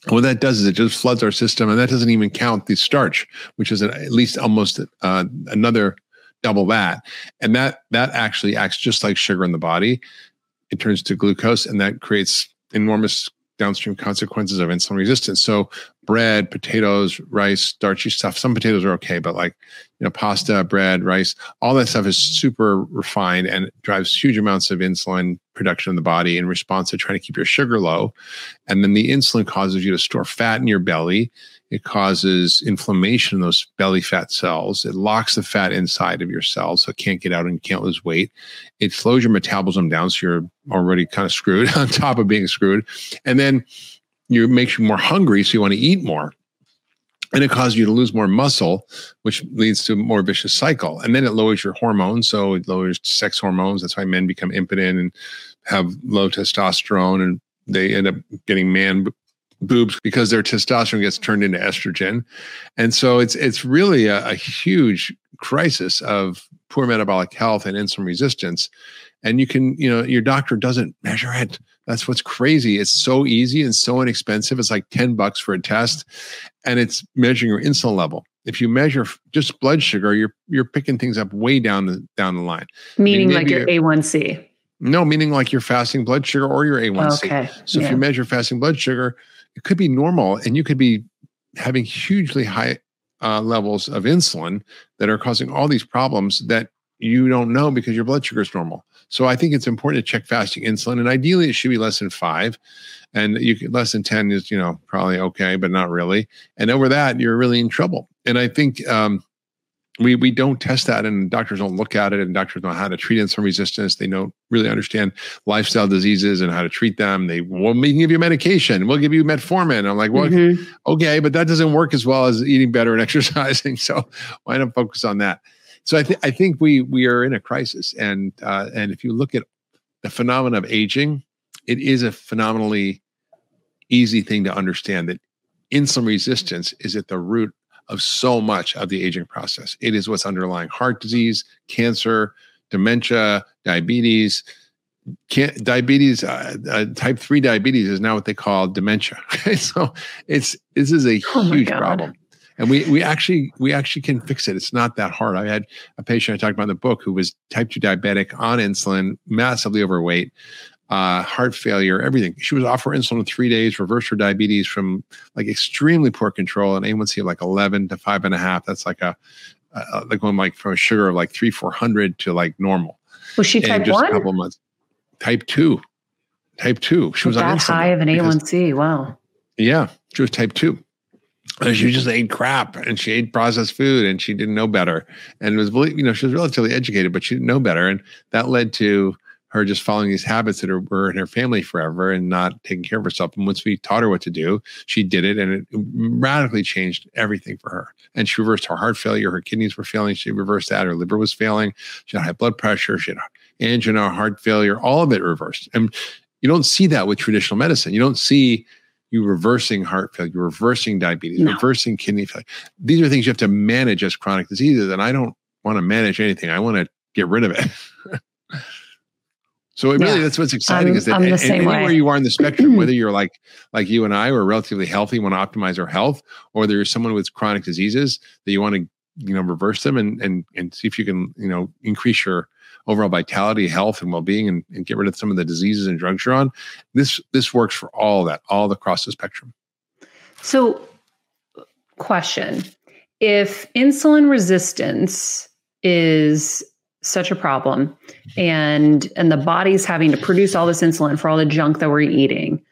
And what that does is it just floods our system, and that doesn't even count the starch, which is at least almost uh, another double that. And that that actually acts just like sugar in the body. It turns to glucose, and that creates enormous downstream consequences of insulin resistance. So bread, potatoes, rice, starchy stuff. Some potatoes are okay, but like you know, pasta, bread, rice, all that stuff is super refined and drives huge amounts of insulin production in the body in response to trying to keep your sugar low. And then the insulin causes you to store fat in your belly it causes inflammation in those belly fat cells. It locks the fat inside of your cells so it can't get out and you can't lose weight. It slows your metabolism down so you're already kind of screwed *laughs* on top of being screwed. And then you makes you more hungry, so you want to eat more. And it causes you to lose more muscle, which leads to a more vicious cycle. And then it lowers your hormones. So it lowers sex hormones. That's why men become impotent and have low testosterone and they end up getting man boobs because their testosterone gets turned into estrogen. And so it's it's really a, a huge crisis of poor metabolic health and insulin resistance. And you can, you know, your doctor doesn't measure it. That's what's crazy. It's so easy and so inexpensive. It's like 10 bucks for a test and it's measuring your insulin level. If you measure just blood sugar, you're you're picking things up way down the down the line. Meaning like your A1C. No, meaning like your fasting blood sugar or your A1C. Okay. So yeah. if you measure fasting blood sugar, it could be normal and you could be having hugely high uh, levels of insulin that are causing all these problems that you don't know because your blood sugar is normal. So I think it's important to check fasting insulin, and ideally it should be less than five, and you could, less than ten is you know probably okay, but not really. And over that, you're really in trouble. And I think um, we we don't test that and doctors don't look at it and doctors know how to treat insulin resistance. They don't really understand lifestyle diseases and how to treat them. They will give you medication. We'll give you metformin. I'm like well mm-hmm. okay but that doesn't work as well as eating better and *laughs* exercising. So why not focus on that? So i, th- I think we we are in a crisis and uh, and if you look at the phenomenon of aging it is a phenomenally easy thing to understand that insulin resistance is at the root of so much of the aging process. It is what's underlying heart disease, cancer, dementia, diabetes. Can't, diabetes, uh, uh, type three diabetes is now what they call dementia. *laughs* so it's this is a oh huge problem, and we we actually we actually can fix it. It's not that hard. I had a patient I talked about in the book who was type two diabetic on insulin, massively overweight uh, heart failure, everything. She was off her insulin in three days, reversed her diabetes from like extremely poor control, and A1C of like 11 to five and a half. That's like a, uh, like going like from a sugar of like three, 400 to like normal. Was she type just one? A couple months. Type two. Type two. She was that high of an A1C. Wow. Yeah, she was type two. And she just ate crap and she ate processed food and she didn't know better. And it was, you know, she was relatively educated, but she didn't know better. And that led to her just following these habits that are, were in her family forever and not taking care of herself. And once we taught her what to do, she did it and it radically changed everything for her. And she reversed her heart failure. Her kidneys were failing. She reversed that. Her liver was failing. She had high blood pressure. She had angina, heart failure, all of it reversed. And you don't see that with traditional medicine. You don't see you reversing heart failure, you're reversing diabetes, no. reversing kidney failure. These are things you have to manage as chronic diseases. And I don't want to manage anything. I want to get rid of it. *laughs* So really, yeah. that's what's exciting I'm, is that I'm and, anywhere way. you are in the spectrum, whether *clears throat* you're like like you and I, are relatively healthy, want to optimize our health, or there's someone with chronic diseases that you want to you know reverse them and and and see if you can you know increase your overall vitality, health, and well being, and, and get rid of some of the diseases and drugs you're on. This this works for all that, all across the spectrum. So, question: If insulin resistance is such a problem and and the body's having to produce all this insulin for all the junk that we're eating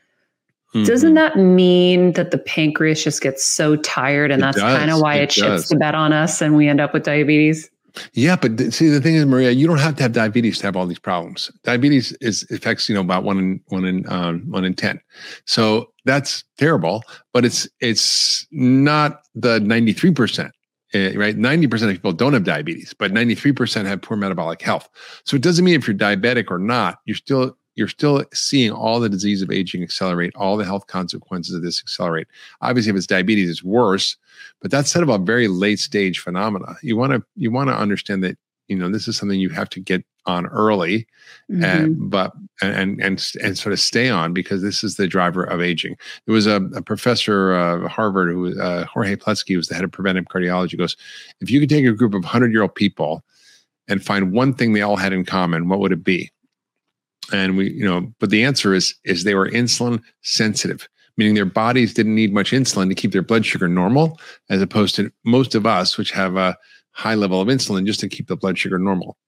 Doesn't that mean that the pancreas just gets so tired and It that's kind of why It it, shits the bed on us and we end up with diabetes? Yeah, but th- see, the thing is, Maria, you don't have to have diabetes to have all these problems. Diabetes is affects you know about one in one in um, one in ten, so that's terrible. But it's it's not the ninety three percent, right? Ninety percent of people don't have diabetes, but ninety three percent have poor metabolic health. So it doesn't mean if you're diabetic or not, you're still you're still seeing all the disease of aging accelerate, all the health consequences of this accelerate. Obviously, if it's diabetes, it's worse but that's sort of a very late stage phenomena you want to you want to understand that you know this is something you have to get on early Mhm. and but and and and sort of stay on because this is the driver of aging. There was a, a professor uh, at harvard who uh, Jorge Plutzky was the head of preventive cardiology goes if you could take a group of 100 year old people and find one thing they all had in common what would it be? And we you know but the answer is is they were insulin sensitive meaning their bodies didn't need much insulin to keep their blood sugar normal as opposed to most of us which have a high level of insulin just to keep the blood sugar normal.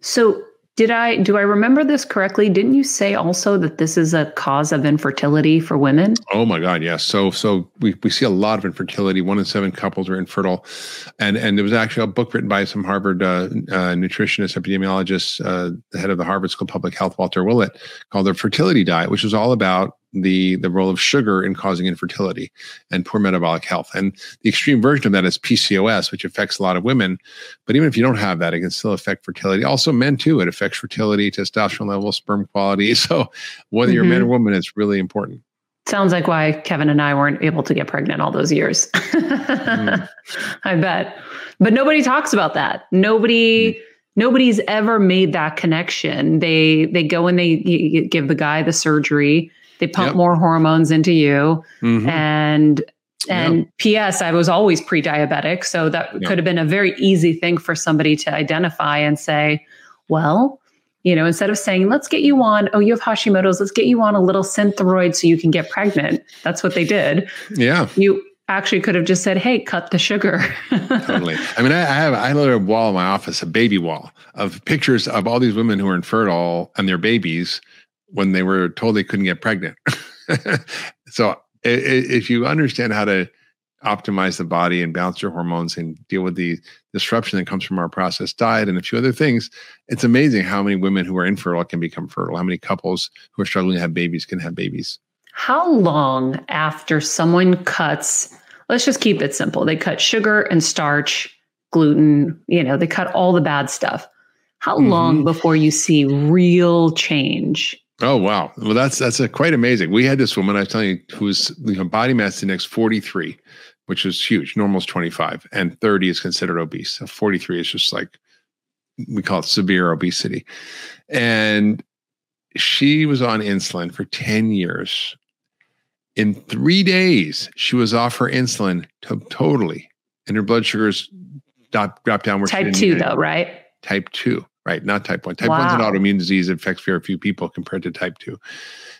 So, did I do I remember this correctly? Didn't you say also that this is a cause of infertility for women? Oh my God, yes. So so we, we see a lot of infertility. One in seven couples are infertile, and and there was actually a book written by some Harvard uh, uh, nutritionist epidemiologist, uh, the head of the Harvard School of Public Health, Walter Willett, called the fertility diet, which was all about the the role of sugar in causing infertility and poor metabolic health. And the extreme version of that is PCOS, which affects a lot of women. But even if you don't have that, it can still affect fertility. Also, men too. It affects fertility, testosterone levels, sperm quality. *laughs* So whether you're a man or woman, it's really important. Sounds like why Kevin and I weren't able to get pregnant all those years. *laughs* Mm. I bet. But nobody talks about that. Nobody nobody's ever made that connection. They they go and they give the guy the surgery. They pump Yep. more hormones into you Mhm. and and ps i was always pre-diabetic so that Yeah. could have been a very easy thing for somebody to identify and say well you know instead of saying let's get you on oh you have hashimoto's let's get you on a little synthroid so you can get pregnant that's what they did Yeah. you actually could have just said hey cut the sugar *laughs* totally. I mean, I, I have I literally have a wall in my office, a baby wall of pictures of all these women who are infertile and their babies when they were told they couldn't get pregnant. *laughs* so if you understand how to optimize the body and balance your hormones and deal with the disruption that comes from our processed diet and a few other things, it's amazing how many women who are infertile can become fertile. How many couples who are struggling to have babies can have babies. how long after someone cuts let's just keep it simple they cut sugar and starch gluten you know they cut all the bad stuff how Mhm. long before you see real change Oh wow! Well, that's that's a quite amazing. We had this woman I was telling you whose you know, body mass index forty three, which is huge. Normal is twenty five, and thirty is considered obese. So forty three is just like we call it severe obesity, and she was on insulin for ten years. In three days, she was off her insulin to- totally, and her blood sugars dropped, dropped down. Where type 2 need though right type 2 right? Not type 1 type 1's an autoimmune disease. It affects very few people compared to type 2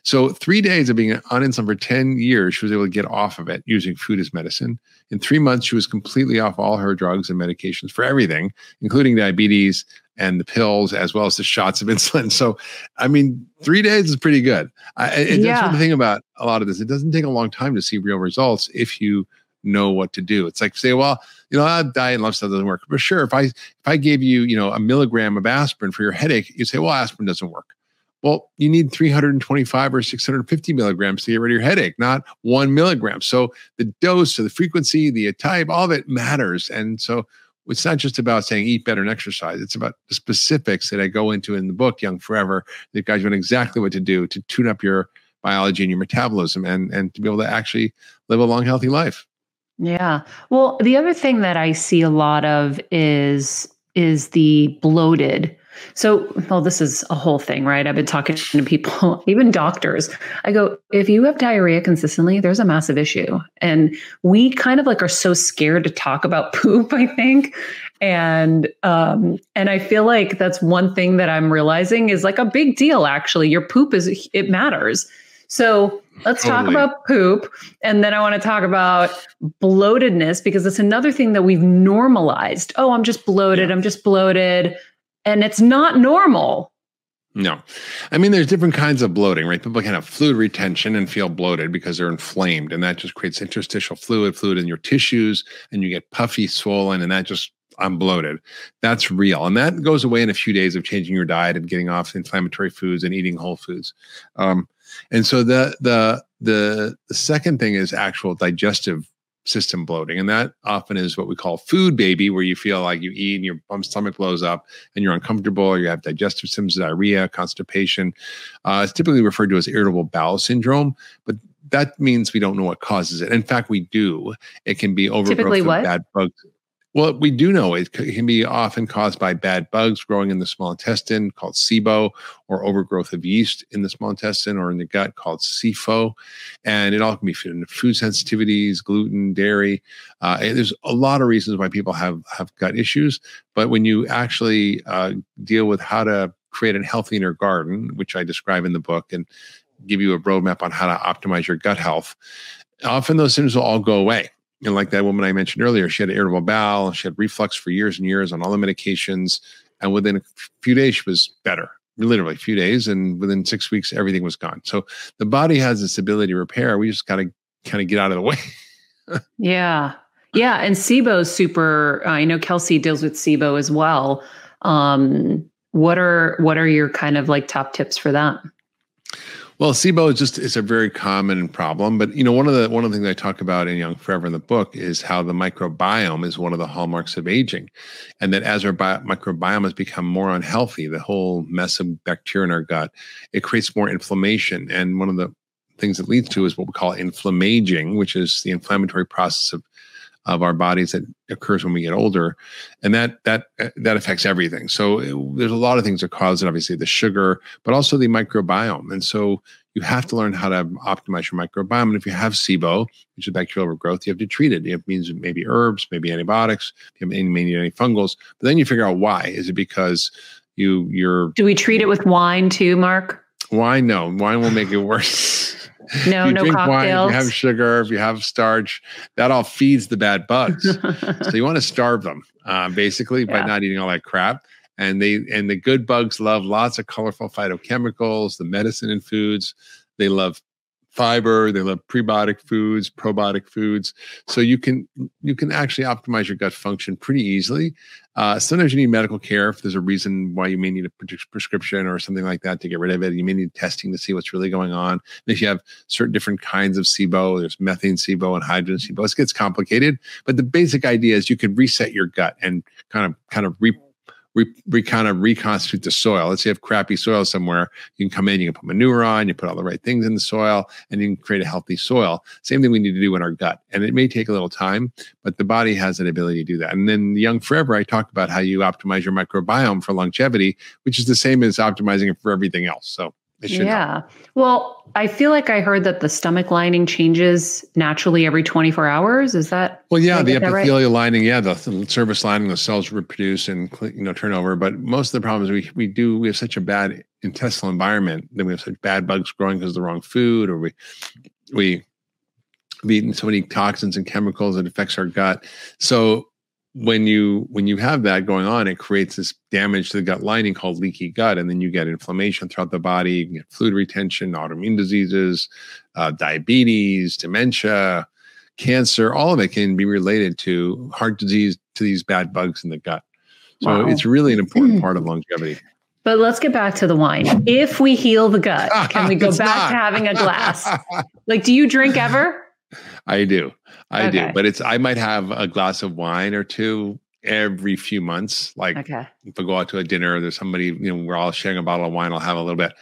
so three days of being on insulin for 10 years she was able to get off of it using food as medicine. In three months she was completely off all her drugs and medications for everything including diabetes and the pills as well as the shots of *laughs* insulin. So i mean three days is pretty good. I, it, that's Yeah. one thing about a lot of this. It doesn't take a long time to see real results if you know what to do it's like say well you know, ah, diet and lifestyle doesn't work. But sure, if I if I gave you, you know, a milligram of aspirin for your headache, you say, well, aspirin doesn't work. Well, you need 325 or 650 milligrams to get rid of your headache, not one milligram. So the dose, or the frequency, the type, all of it matters. And so it's not just about saying eat better and exercise. It's about the specifics that I go into in the book, Young Forever, that guys know exactly what to do to tune up your biology and your metabolism and, and to be able to actually live a long, healthy life. Yeah. Well, the other thing that I see a lot of is is the bloated. So, well, this is a whole thing, right? I've been talking *laughs* to people, even doctors. I go, if you have diarrhea consistently, there's a massive issue. And we kind of like are so scared to talk about *laughs* poop, I think. And um, and I feel like that's one thing that I'm realizing is like a big deal, actually. Your poop is it matters. So let's talk about poop. And then I want to talk about bloatedness because it's another thing that we've normalized. Oh, I'm just bloated. I'm just bloated. And it's not normal. No. I mean, there's different kinds of bloating, right? People can have fluid retention and feel bloated because they're inflamed, and that just creates interstitial fluid, fluid in your tissues, and you get puffy, swollen, and that just, I'm bloated. That's real. And that goes away in a few days of changing your diet and getting off inflammatory foods and eating whole foods. Um, and so the, the, the, the second thing is actual digestive system bloating. And that often is what we call food baby, where you feel like you eat and your stomach blows up and you're uncomfortable, or you have digestive symptoms, diarrhea, constipation. Uh, it's typically referred to as irritable bowel syndrome, but that means we don't know what causes it. In fact, we do. It can be overgrowth of bad bugs. Well, we do know it can be often caused by bad bugs growing in the small intestine called SIBO or overgrowth of yeast in the small intestine or in the gut called SIFO. And it all can be food, sensitivities, gluten, dairy. Uh, there's a lot of reasons why people have, have gut issues. But when you actually uh, deal with how to create a healthy inner garden, which I describe in the book and give you a roadmap on how to optimize your gut health, often those symptoms will all go away and like that woman I mentioned earlier, she had irritable bowel, she had reflux for years and years on all the medications, and within a few days she was better. Literally a few days, and within six weeks everything was gone. So the body has this ability to repair. We just got to kind of get out of the way. *laughs* yeah, yeah, and SIBO is super. Uh, I know Kelsey deals with SIBO as well. Um, what are what are your kind of like top tips for that? Well, SIBO is just it's a very common problem, but you know one of the one of the things I talk about in Young Forever in the book is how the microbiome is one of the hallmarks of aging, and that as our bi- microbiome has become more unhealthy, the whole mess of bacteria in our gut, it creates more inflammation, and one of the things that leads to is what we call inflammaging, which is the inflammatory process of of our bodies that occurs when we get older, and that that that affects everything. So it, there's a lot of things that cause it. Obviously, the sugar, but also the microbiome. And so you have to learn how to optimize your microbiome. And if you have SIBO, which is bacterial overgrowth, you have to treat it. It means maybe herbs, maybe antibiotics, you may need antifungals. But then you figure out why. Is it because you you're? Do we treat it with wine too, Mark? Wine, no. Wine will make it worse. *laughs* No, you no drink cocktails. Wine, you have sugar, if you have starch, that all feeds the bad bugs. *laughs* so you want to starve them, uh, basically, yeah. by not eating all that crap. And they and the good bugs love lots of colorful phytochemicals, the medicine in foods. They love fiber they love prebiotic foods probiotic foods so you can you can actually optimize your gut function pretty easily uh, sometimes you need medical care if there's a reason why you may need a prescription or something like that to get rid of it. You may need testing to see what's really going on. And if you have certain different kinds of sibo there's methane sibo and hydrogen sibo it gets complicated. But the basic idea is you can reset your gut and kind of kind of re we, we kind of reconstitute the soil. Let's say you have crappy soil somewhere, you can come in, you can put manure on, you put all the right things in the soil, and you can create a healthy soil. Same thing we need to do in our gut. And it may take a little time, but the body has an ability to do that. And then Young Forever, I talk about how you optimize your microbiome for longevity, which is the same as optimizing it for everything else. So yeah. Help. Well, I feel like I heard that the stomach lining changes naturally every 24 hours. Is that? Well, yeah, the epithelial right? lining, yeah, the, the surface lining, the cells reproduce and you know turn over. But most of the problems we we do we have such a bad intestinal environment that we have such bad bugs growing because of the wrong food, or we we we eaten so many toxins and chemicals that affects our gut. So when you when you have that going on, it creates this damage to the gut lining called leaky gut, and then you get inflammation throughout the body. You get fluid retention, autoimmune diseases, uh, diabetes, dementia, cancer. All of it can be related to heart disease to these bad bugs in the gut. So wow. it's really an important part of longevity. But let's get back to the wine. If we heal the gut, can we *laughs* go back not. to having a glass? *laughs* like, do you drink ever? I do. I okay. do. But it's I might have a glass of wine or two every few months. Like okay. if I go out to a dinner, there's somebody, you know, we're all sharing a bottle of wine, I'll have a little bit.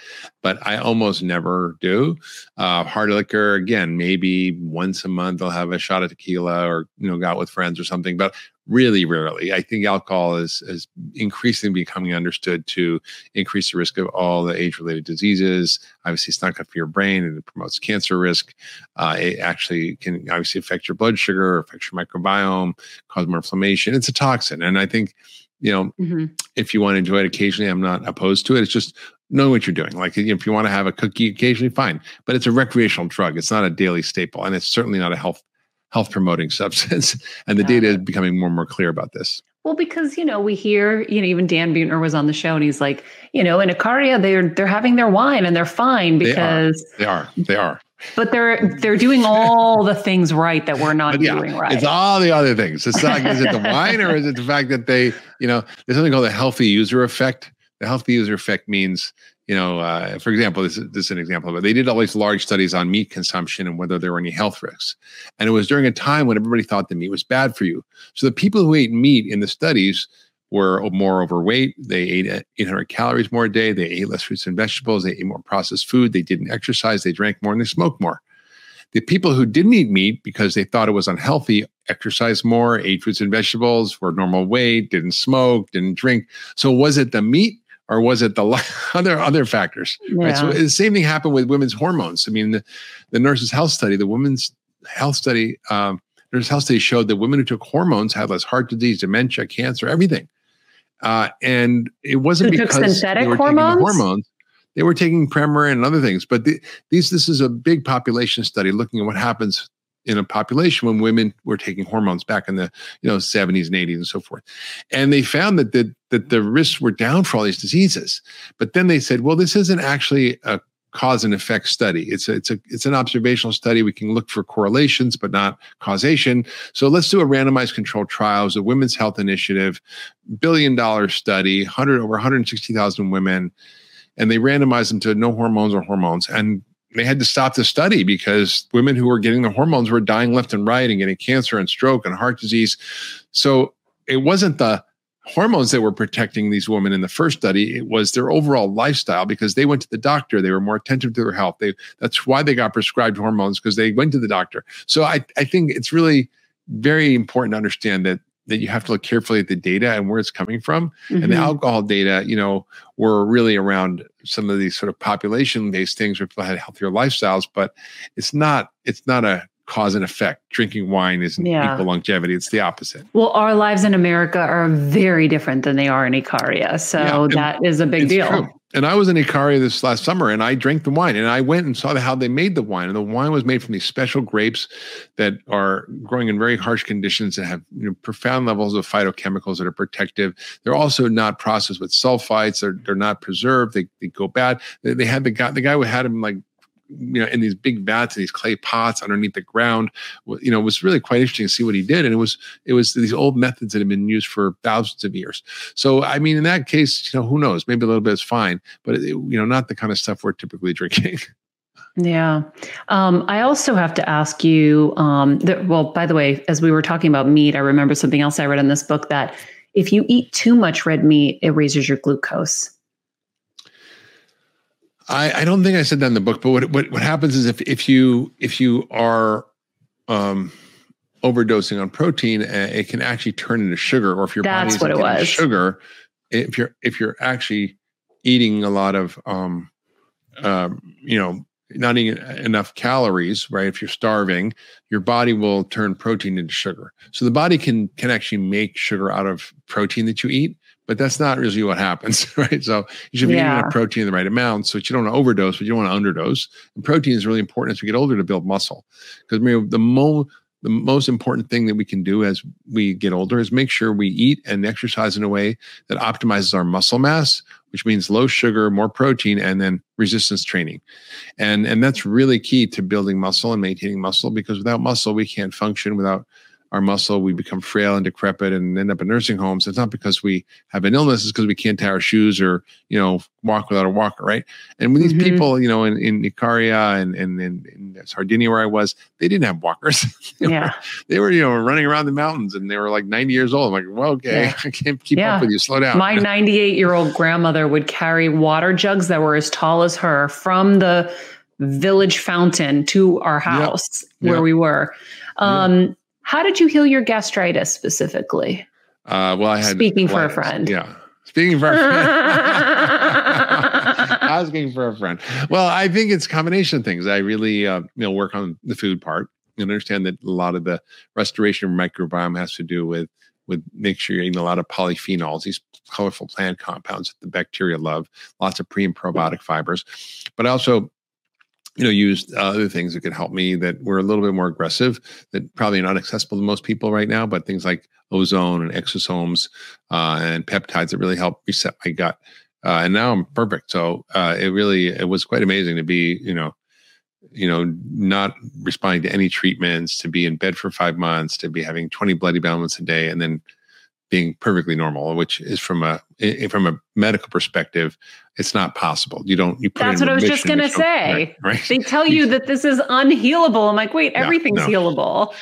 But I almost never do. Uh, hard liquor, again, maybe once a month I'll have a shot of tequila or, you know, go out with friends or something. But really rarely. I think alcohol is is increasingly becoming understood to increase the risk of all the age related diseases. Obviously, it's not good for your brain and it promotes cancer risk. Uh, it actually can obviously affect your blood sugar, affect your microbiome, cause more inflammation. It's a toxin, and I think you know mm-hmm. if you want to enjoy it occasionally, I'm not opposed to it. It's just know what you're doing. Like if you want to have a cookie occasionally, fine. But it's a recreational drug. It's not a daily staple, and it's certainly not a health health promoting *laughs* substance. And the data is becoming more and more clear about this. Well, because you know we hear, you know, even Dan Buettner was on the show, and he's like, you know, in Icaria they're they're having their wine and they're fine because they are. They are. They are. But they're they're doing all the things right that we're not yeah, doing right. It's all the other things. It's not is it the wine or is it the fact that they, you know, there's something called the healthy user effect. The healthy user effect means you know, uh, for example, this is, this is an example, but they did all these large studies on meat consumption and whether there were any health risks. And it was during a time when everybody thought the meat was bad for you. So the people who ate meat in the studies were more overweight. They ate 800 calories more a day. They ate less fruits and vegetables. They ate more processed food. They didn't exercise. They drank more and they smoked more. The people who didn't eat meat because they thought it was unhealthy exercised more, ate fruits and vegetables, were normal weight, didn't smoke, didn't drink. So was it the meat or was it the *laughs* other other factors? Yeah. Right. So the same thing happened with women's hormones. I mean, the, the nurses' health study, the women's health study, um, nurses' health study showed that women who took hormones had less heart disease, dementia, cancer, everything. Uh, and it wasn't because synthetic they were hormones? taking hormones. They were taking Premarin and other things. But the, these this is a big population study looking at what happens in a population when women were taking hormones back in the you know 70s and 80s and so forth. And they found that the, that the risks were down for all these diseases. But then they said well this isn't actually a cause and effect study. It's a, it's a it's an observational study. We can look for correlations but not causation. So let's do a randomized controlled trial. A women's health initiative billion dollar study 100 over 160000 women. And they randomized them to no hormones or hormones. And they had to stop the study because women who were getting the hormones were dying left and right and getting cancer and stroke and heart disease. So it wasn't the hormones that were protecting these women in the first study it was their overall lifestyle because they went to the doctor they were more attentive to their health they that's why they got prescribed hormones because they went to the doctor so i i think it's really very important to understand that that you have to look carefully at the data and where it's coming from. Mm-hmm. And the mm-hmm. alcohol data, you know, were really around some of these sort of population based things where people had healthier lifestyles, but it's not, it's not a cause and effect. Drinking wine isn't yeah. equal longevity. It's the opposite. Well, our lives in America are very different than they are in Icaria. So yeah, that is a big deal. True and I was in Icaria this last summer and I drank the wine and I went and saw how they made the wine. And the wine was made from these special grapes that are growing in very harsh conditions that have you know, profound levels of phytochemicals that are protective. They're also not processed with sulfites. They're, they're not preserved. They, they go bad. They, they had the guy, the guy who had them like you know, in these big vats and these clay pots underneath the ground. You know, it was really quite interesting to see what he did. And it was it was these old methods that have been used for thousands of years. So I mean, in that case, you know, who knows? Maybe a little bit is fine, but it, you know, not the kind of stuff we're typically drinking. *laughs* Yeah. Um, I also have to ask you. Um, that, well, by the way, as we were talking about meat, I remember something else I read in this book that if you eat too much red meat, it raises your glucose. I, I don't think I said that in the book, but what, what, what happens is if, if you if you are um, overdosing on protein, uh, it can actually turn into sugar. Or if your That's body's what sugar, if you're if you're actually eating a lot of um, um, you know not eating enough calories, right? If you're starving, your body will turn protein into sugar. So the body can can actually make sugar out of protein that you eat but that's not really what happens, *laughs* right? So you should be yeah. eating enough protein in the right amount so that you don't want to overdose, but you don't want to underdose. And protein is really important as we get older to build muscle because the mo the most important thing that we can do as we get older is make sure we eat and exercise in a way that optimizes our muscle mass, which means low sugar, more protein, and then resistance training. And and that's really key to building muscle and maintaining muscle because without muscle we can't function without our muscle, we become frail and decrepit and end up in nursing homes. It's not because we have an illness, it's because we can't tie our shoes or, you know, walk without a walker, right? And mm-hmm. these people, you know, in, in Icaria and, and, and in Sardinia where I was, they didn't have walkers. *laughs* they yeah. Were, they were, you know, running around the mountains and they were like 90 years old. I'm like, well, okay, yeah. *laughs* I can't keep yeah. up with you. Slow down. My 98 year old grandmother would carry water jugs that were as tall as her from the village fountain to our house yep. where yep. we were. Um, how did you heal your gastritis specifically? Uh, well, I had speaking for a friend. Yeah, speaking for a friend. *laughs* *laughs* asking for a friend. Well, I think it's a combination of things. I really, uh, you know, work on the food part and understand that a lot of the restoration of microbiome has to do with with make sure you're eating a lot of polyphenols, these colorful plant compounds that the bacteria love, lots of pre and probiotic fibers. But I also you know, used uh, other things that could help me that were a little bit more aggressive, that probably are not accessible to most people right now, but things like ozone and exosomes uh, and peptides that really help reset my gut. Uh, and now I'm perfect. So uh, it really it was quite amazing to be, you know, you know, not responding to any treatments, to be in bed for five months, to be having 20 bloody bowel movements a day, and then being perfectly normal, which is from a from a medical perspective, it's not possible. You don't. You put. That's what I was just gonna say. Right, right? They tell you that this is unhealable. I'm like, wait, everything's no. healable.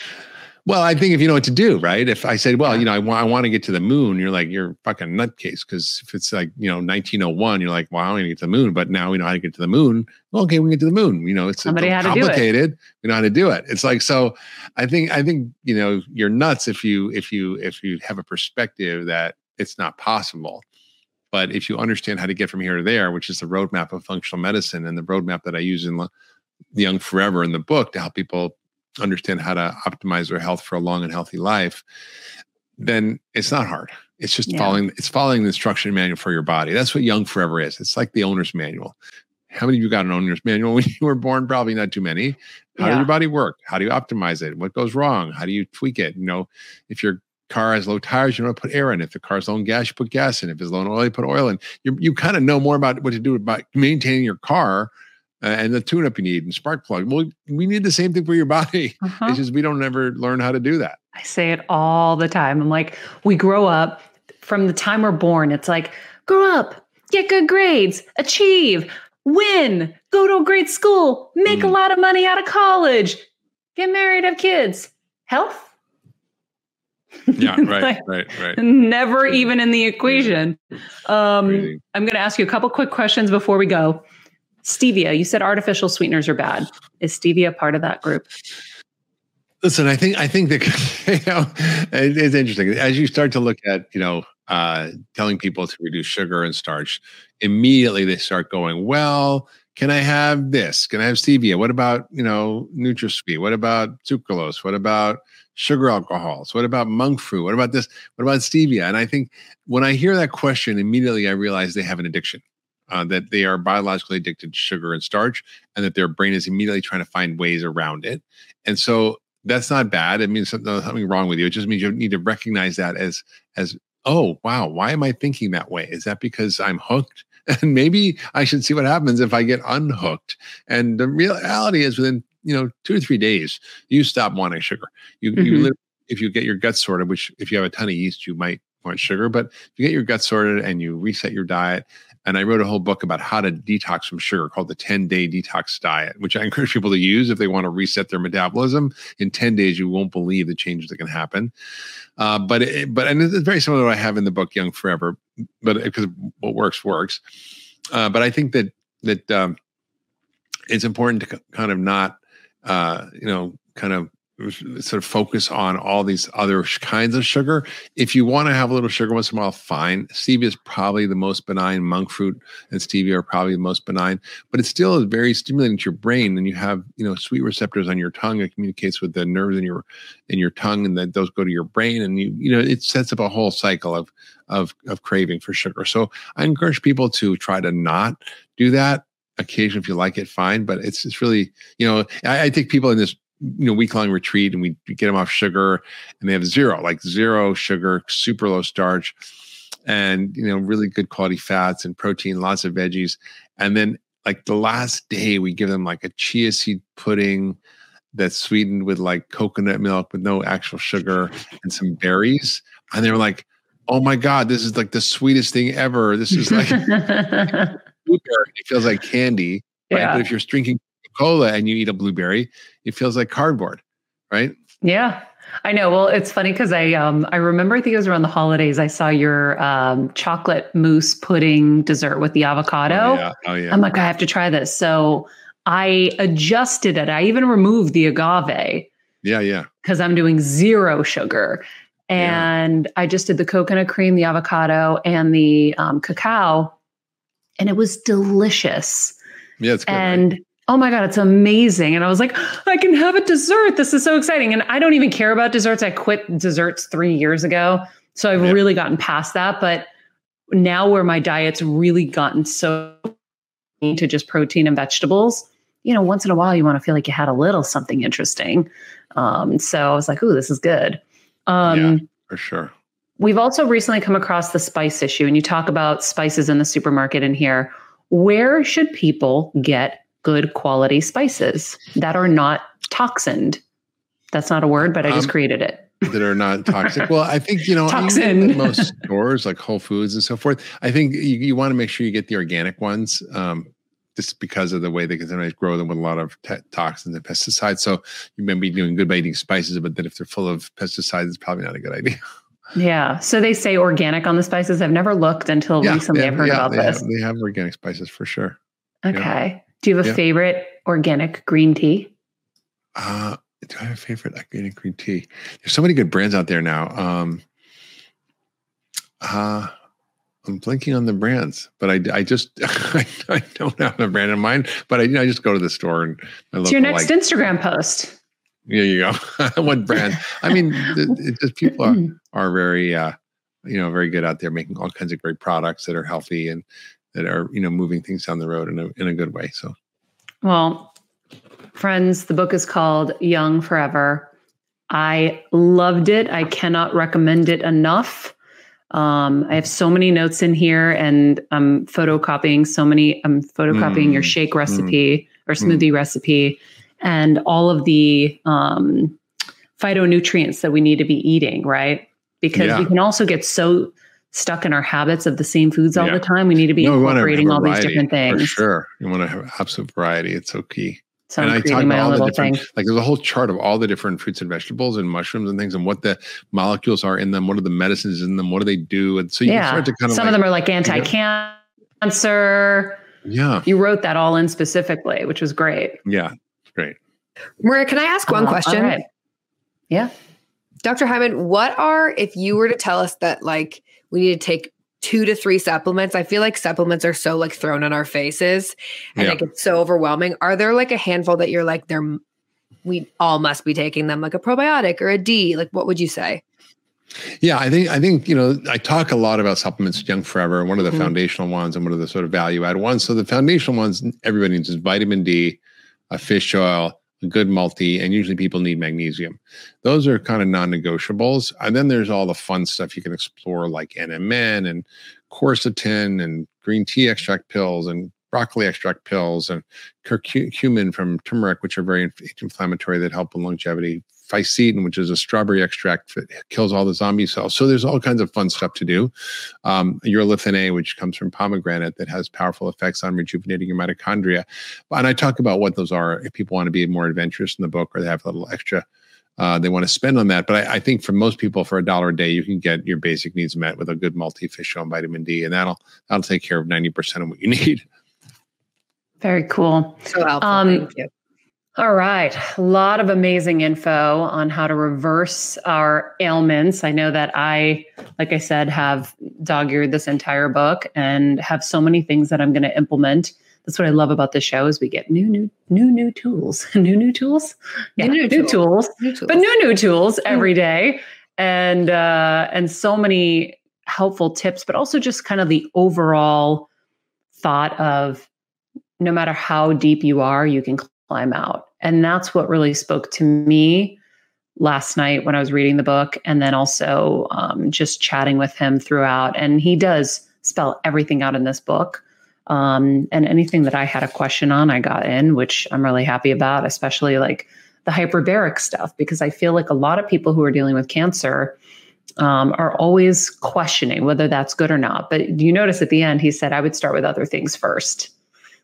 Well, I think if you know what to do, right? If I said, well, you know, I want, I want to get to the moon, you're like, you're fucking nutcase. Because if it's like, you know, 1901, you're like, well, I want to get to the moon, but now we know how to get to the moon. Well, okay, we can get to the moon. You know, it's Somebody complicated. It. We know how to do it. It's like, so I think, I think, you know, you're nuts if you, if you, if you have a perspective that it's not possible. But if you understand how to get from here to there, which is the roadmap of functional medicine and the roadmap that I use in the Young Forever in the book to help people understand how to optimize their health for a long and healthy life, then it's not hard. It's just yeah. following it's following the instruction manual for your body. That's what Young Forever is. It's like the owner's manual. How many of you got an owner's manual when you were born? Probably not too many. How yeah. does your body work? How do you optimize it? What goes wrong? How do you tweak it? You know, if your car has low tires, you know, put air in. If the car's low gas, you put gas in. If it's low in oil, you put oil in. You you kind of know more about what to do about maintaining your car uh, and the tune-up you need and spark plug. Well, we need the same thing for your *laughs* body. Uh-huh. It's just we don't ever learn how to do that. I say it all the time. I'm like, we grow up from the time we're born. It's like, grow up, get good grades, achieve, win, go to a great school, make mm. a lot of money out of college, get married, have kids, health. Yeah, *laughs* right, like, right, right. Never even in the equation. Um, I'm going to ask you a couple quick questions before we go. Stevia, you said artificial sweeteners are bad. Is stevia part of that group? Listen, I think I think that *laughs* you know, it's interesting as you start to look at you know uh, telling people to reduce sugar and starch. Immediately they start going, well, can I have this? Can I have stevia? What about you know NutraSweet? What about sucralose? What about sugar alcohols? What about monk fruit? What about this? What about stevia? And I think when I hear that question, immediately I realize they have an addiction uh, that they are biologically addicted to sugar and starch, and that their brain is immediately trying to find ways around it. And so that's not bad. It means something, something wrong with you. It just means you need to recognize that as as oh wow, why am I thinking that way? Is that because I'm hooked? *laughs* And maybe I should see what happens if I get unhooked. And the reality is, within you know two or three days, you stop wanting sugar. You mm-hmm. you if you get your gut sorted, which if you have a ton of yeast, you might want sugar. But if you get your gut sorted and you reset your diet and I wrote a whole book about how to detox from sugar called the 10 day detox diet, which I encourage people to use if they want to reset their metabolism. In 10 days, you won't believe the changes that can happen. Uh, but, it, but, and it's very similar to what I have in the book, Young Forever, but because what works, works. Uh, but I think that, that, um, it's important to kind of not, uh, you know, kind of sort of focus on all these other kinds of sugar. If you want to have a little sugar once in a while, fine. Stevia is probably the most benign. Monk fruit and stevia are probably the most benign, but it's still very stimulating to your brain. And you have, you know, sweet receptors on your tongue. It communicates with the nerves in your in your tongue, and then those go to your brain. And you, you know, it sets up a whole cycle of of of craving for sugar. So I encourage people to try to not do that occasionally if you like it fine but it's it's really you know I, I think people in this you know week long retreat and we get them off sugar and they have zero like zero sugar super low starch and you know really good quality fats and protein lots of veggies and then like the last day we give them like a chia seed pudding that's sweetened with like coconut milk with no actual sugar and some berries and they were like oh my god this is like the sweetest thing ever this is like *laughs* it feels like candy right? yeah. but if you're drinking cola and you eat a blueberry, it feels like cardboard, right? Yeah. I know. Well, it's funny because I um I remember I think it was around the holidays. I saw your um, chocolate mousse pudding dessert with the avocado. Oh yeah. oh yeah. I'm like, I have to try this. So I adjusted it. I even removed the agave. Yeah, yeah. Because I'm doing zero sugar, and yeah. I just did the coconut cream, the avocado, and the um, cacao, and it was delicious. Yeah, it's good. And right? Oh my God, it's amazing. And I was like, I can have a dessert. This is so exciting. And I don't even care about desserts. I quit desserts three years ago. So I've really gotten past that. But now where my diet's really gotten so to just protein and vegetables, you know, once in a while you want to feel like you had a little something interesting. Um, so I was like, ooh, this is good. Um, yeah, for sure. We've also recently come across the spice issue, and you talk about spices in the supermarket in here. Where should people get good quality spices that are not toxined? That's not a word, but I just um, created it. that are not toxic. well, I think you know Toxin. most stores like Whole Foods and so forth. I think you, you want to make sure you get the organic ones. Um, just because of the way they can sometimes grow them with a lot of t- toxins and pesticides. So you may be doing good by eating spices, but then if they're full of pesticides, it's probably not a good idea. Yeah. So they say organic on the spices. I've never looked until yeah, recently. Have, I've heard yeah, about they this. Have, they have organic spices for sure. Okay. Yeah. Do you have a favorite organic green tea? Uh, do I have a favorite organic green tea? There's so many good brands out there now. Um, uh, I'm blinking on the brands, but I, I just *laughs* I, don't have a brand in mind. But I, you know, I just go to the store and I look. It's your next like, Instagram post. There you go. *laughs* what brand? I mean, *laughs* it, just people are, are very, uh, you know, very good out there making all kinds of great products that are healthy and that are, you know, moving things down the road in a in a good way. So, well, friends, the book is called Young Forever. I loved it. I cannot recommend it enough. Um, I have so many notes in here, and I'm photocopying so many. I'm photocopying mm. your shake recipe mm. or smoothie mm. recipe and all of the um, phytonutrients that we need to be eating, right? Because yeah. we can also get so stuck in our habits of the same foods all yeah. the time. We need to be no, incorporating all these different things. For sure. You want to have absolute variety. It's so key. So and I'm I talk about all the different, thing. like there's a whole chart of all the different fruits and vegetables and mushrooms and things and what the molecules are in them, what are the medicines in them, what do they do? And so you yeah. start to kind of some like, of them are like anti-cancer. Yeah. You wrote that all in specifically, which was great. Yeah. Great. Maria, can I ask one uh, question? Yeah. Dr. Hyman, what are, if you were to tell us that like we need to take two to three supplements, I feel like supplements are so like thrown in our faces and yeah. like it's so overwhelming. Are there like a handful that you're like, they're, we all must be taking them, like a probiotic or a D? Like, what would you say? Yeah, I think I think you know I talk a lot about supplements, Young Forever, one of the mm-hmm. foundational ones, and one of the sort of value add ones. So the foundational ones, everybody needs is vitamin D, a fish oil, a good multi, and usually people need magnesium. Those are kind of non-negotiables. And then there's all the fun stuff you can explore, like NMN and quercetin and green tea extract pills and broccoli extract pills and curcumin from turmeric, which are very inflammatory that help with longevity fisetin, which is a strawberry extract that kills all the zombie cells. So there's all kinds of fun stuff to do. Um, urolithin A, which comes from pomegranate, that has powerful effects on rejuvenating your mitochondria. And I talk about what those are if people want to be more adventurous in the book or they have a little extra. Uh, they want to spend on that, but I, I, think for most people, for a dollar a day, you can get your basic needs met with a good multi-fish on vitamin D, and that'll that'll take care of ninety percent of what you *laughs* need. Very cool. So helpful. Um, Thank you. All right. A lot of amazing info on how to reverse our ailments. I know that I, like I said, have dog eared this entire book and have so many things that I'm going to implement. That's what I love about the show is we get new, new, new, new tools, *laughs* new, new tools, yeah, new, new, new tools, new tools, but new, new tools hmm. every day, and uh, and so many helpful tips, but also just kind of the overall thought of no matter how deep you are, you can climb out. And that's what really spoke to me last night when I was reading the book, and then also um, just chatting with him throughout. And he does spell everything out in this book. Um, and anything that I had a question on, I got in, which I'm really happy about, especially like the hyperbaric stuff, because I feel like a lot of people who are dealing with cancer um, are always questioning whether that's good or not. But you notice at the end, he said, I would start with other things first.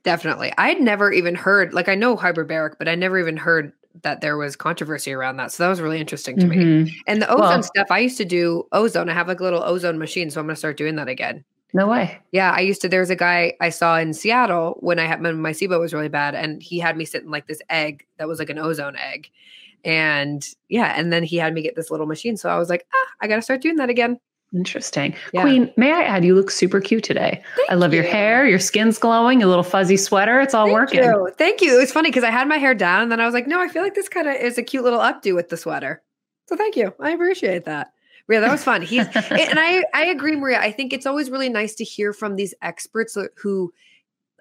Definitely. I'd never even heard, like, I know hyperbaric, but I never even heard that there was controversy around that. So that was really interesting to mm-hmm. me. And the ozone well, stuff, I used to do ozone. I have like a little ozone machine. So I'm going to start doing that again. No way. Yeah. I used to, there was a guy I saw in Seattle when I had when my SIBO was really bad. And he had me sit in like this egg that was like an ozone egg. And yeah. And then he had me get this little machine. So I was like, ah, I got to start doing that again. Interesting. Yeah. Queen, may I add, you look super cute today. Thank I love you. your hair, your skin's glowing, a little fuzzy sweater. It's all Thank working. You. Thank you. It was funny because I had my hair down and then I was like, no, I feel like this kind of is a cute little updo with the sweater. So thank you. I appreciate that. Yeah, that was fun. He's *laughs* and I I agree, Maria. I think it's always really nice to hear from these experts who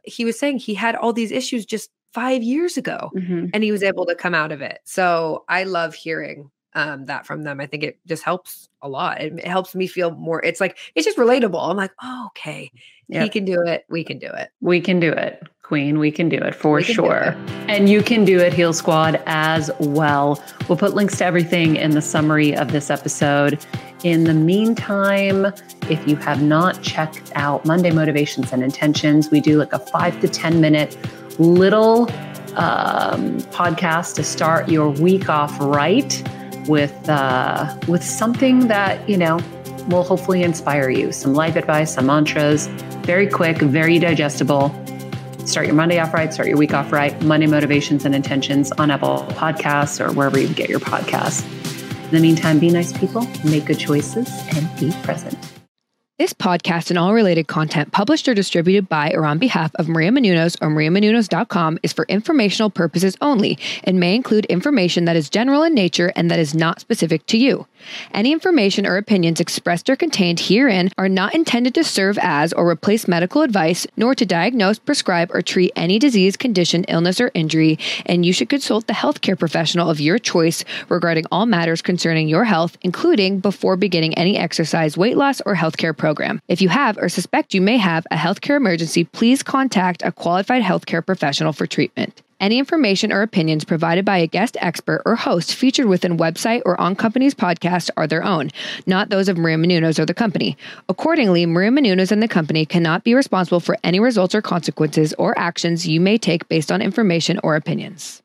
he was saying he had all these issues just five years ago Mhm. and he was able to come out of it. So I love hearing um, that from them. I think it just helps a lot. It, it helps me feel more, it's like, it's just relatable. I'm like, oh, okay. He can do it. We can do it. We can do it, Queen. We can do it for We sure. it. And you can do it, Heal Squad, as well. We'll put links to everything in the summary of this episode. In the meantime, if you have not checked out Monday Motivations and Intentions, we do like a five to 10 minute little um, podcast to start your week off right with uh, with something that you know will hopefully inspire you. Some life advice, some mantras, very quick, very digestible. Start your Monday off right, start your week off right. Monday motivations and intentions on Apple Podcasts or wherever you get your podcasts. In the meantime, be nice people, make good choices, and be present. This podcast and all related content published or distributed by or on behalf of Maria Menounos or mariamenounos.com is for informational purposes only and may include information that is general in nature and that is not specific to you. Any information or opinions expressed or contained herein are not intended to serve as or replace medical advice, nor to diagnose, prescribe, or treat any disease, condition, illness, or injury, and you should consult the healthcare professional of your choice regarding all matters concerning your health, including before beginning any exercise, weight loss, or healthcare program. If you have or suspect you may have a healthcare emergency, please contact a qualified healthcare professional for treatment. Any information or opinions provided by a guest expert or host featured within website or on company's podcast are their own, not those of Maria Menounos or the company. Accordingly, Maria Menounos and the company cannot be responsible for any results or consequences or actions you may take based on information or opinions.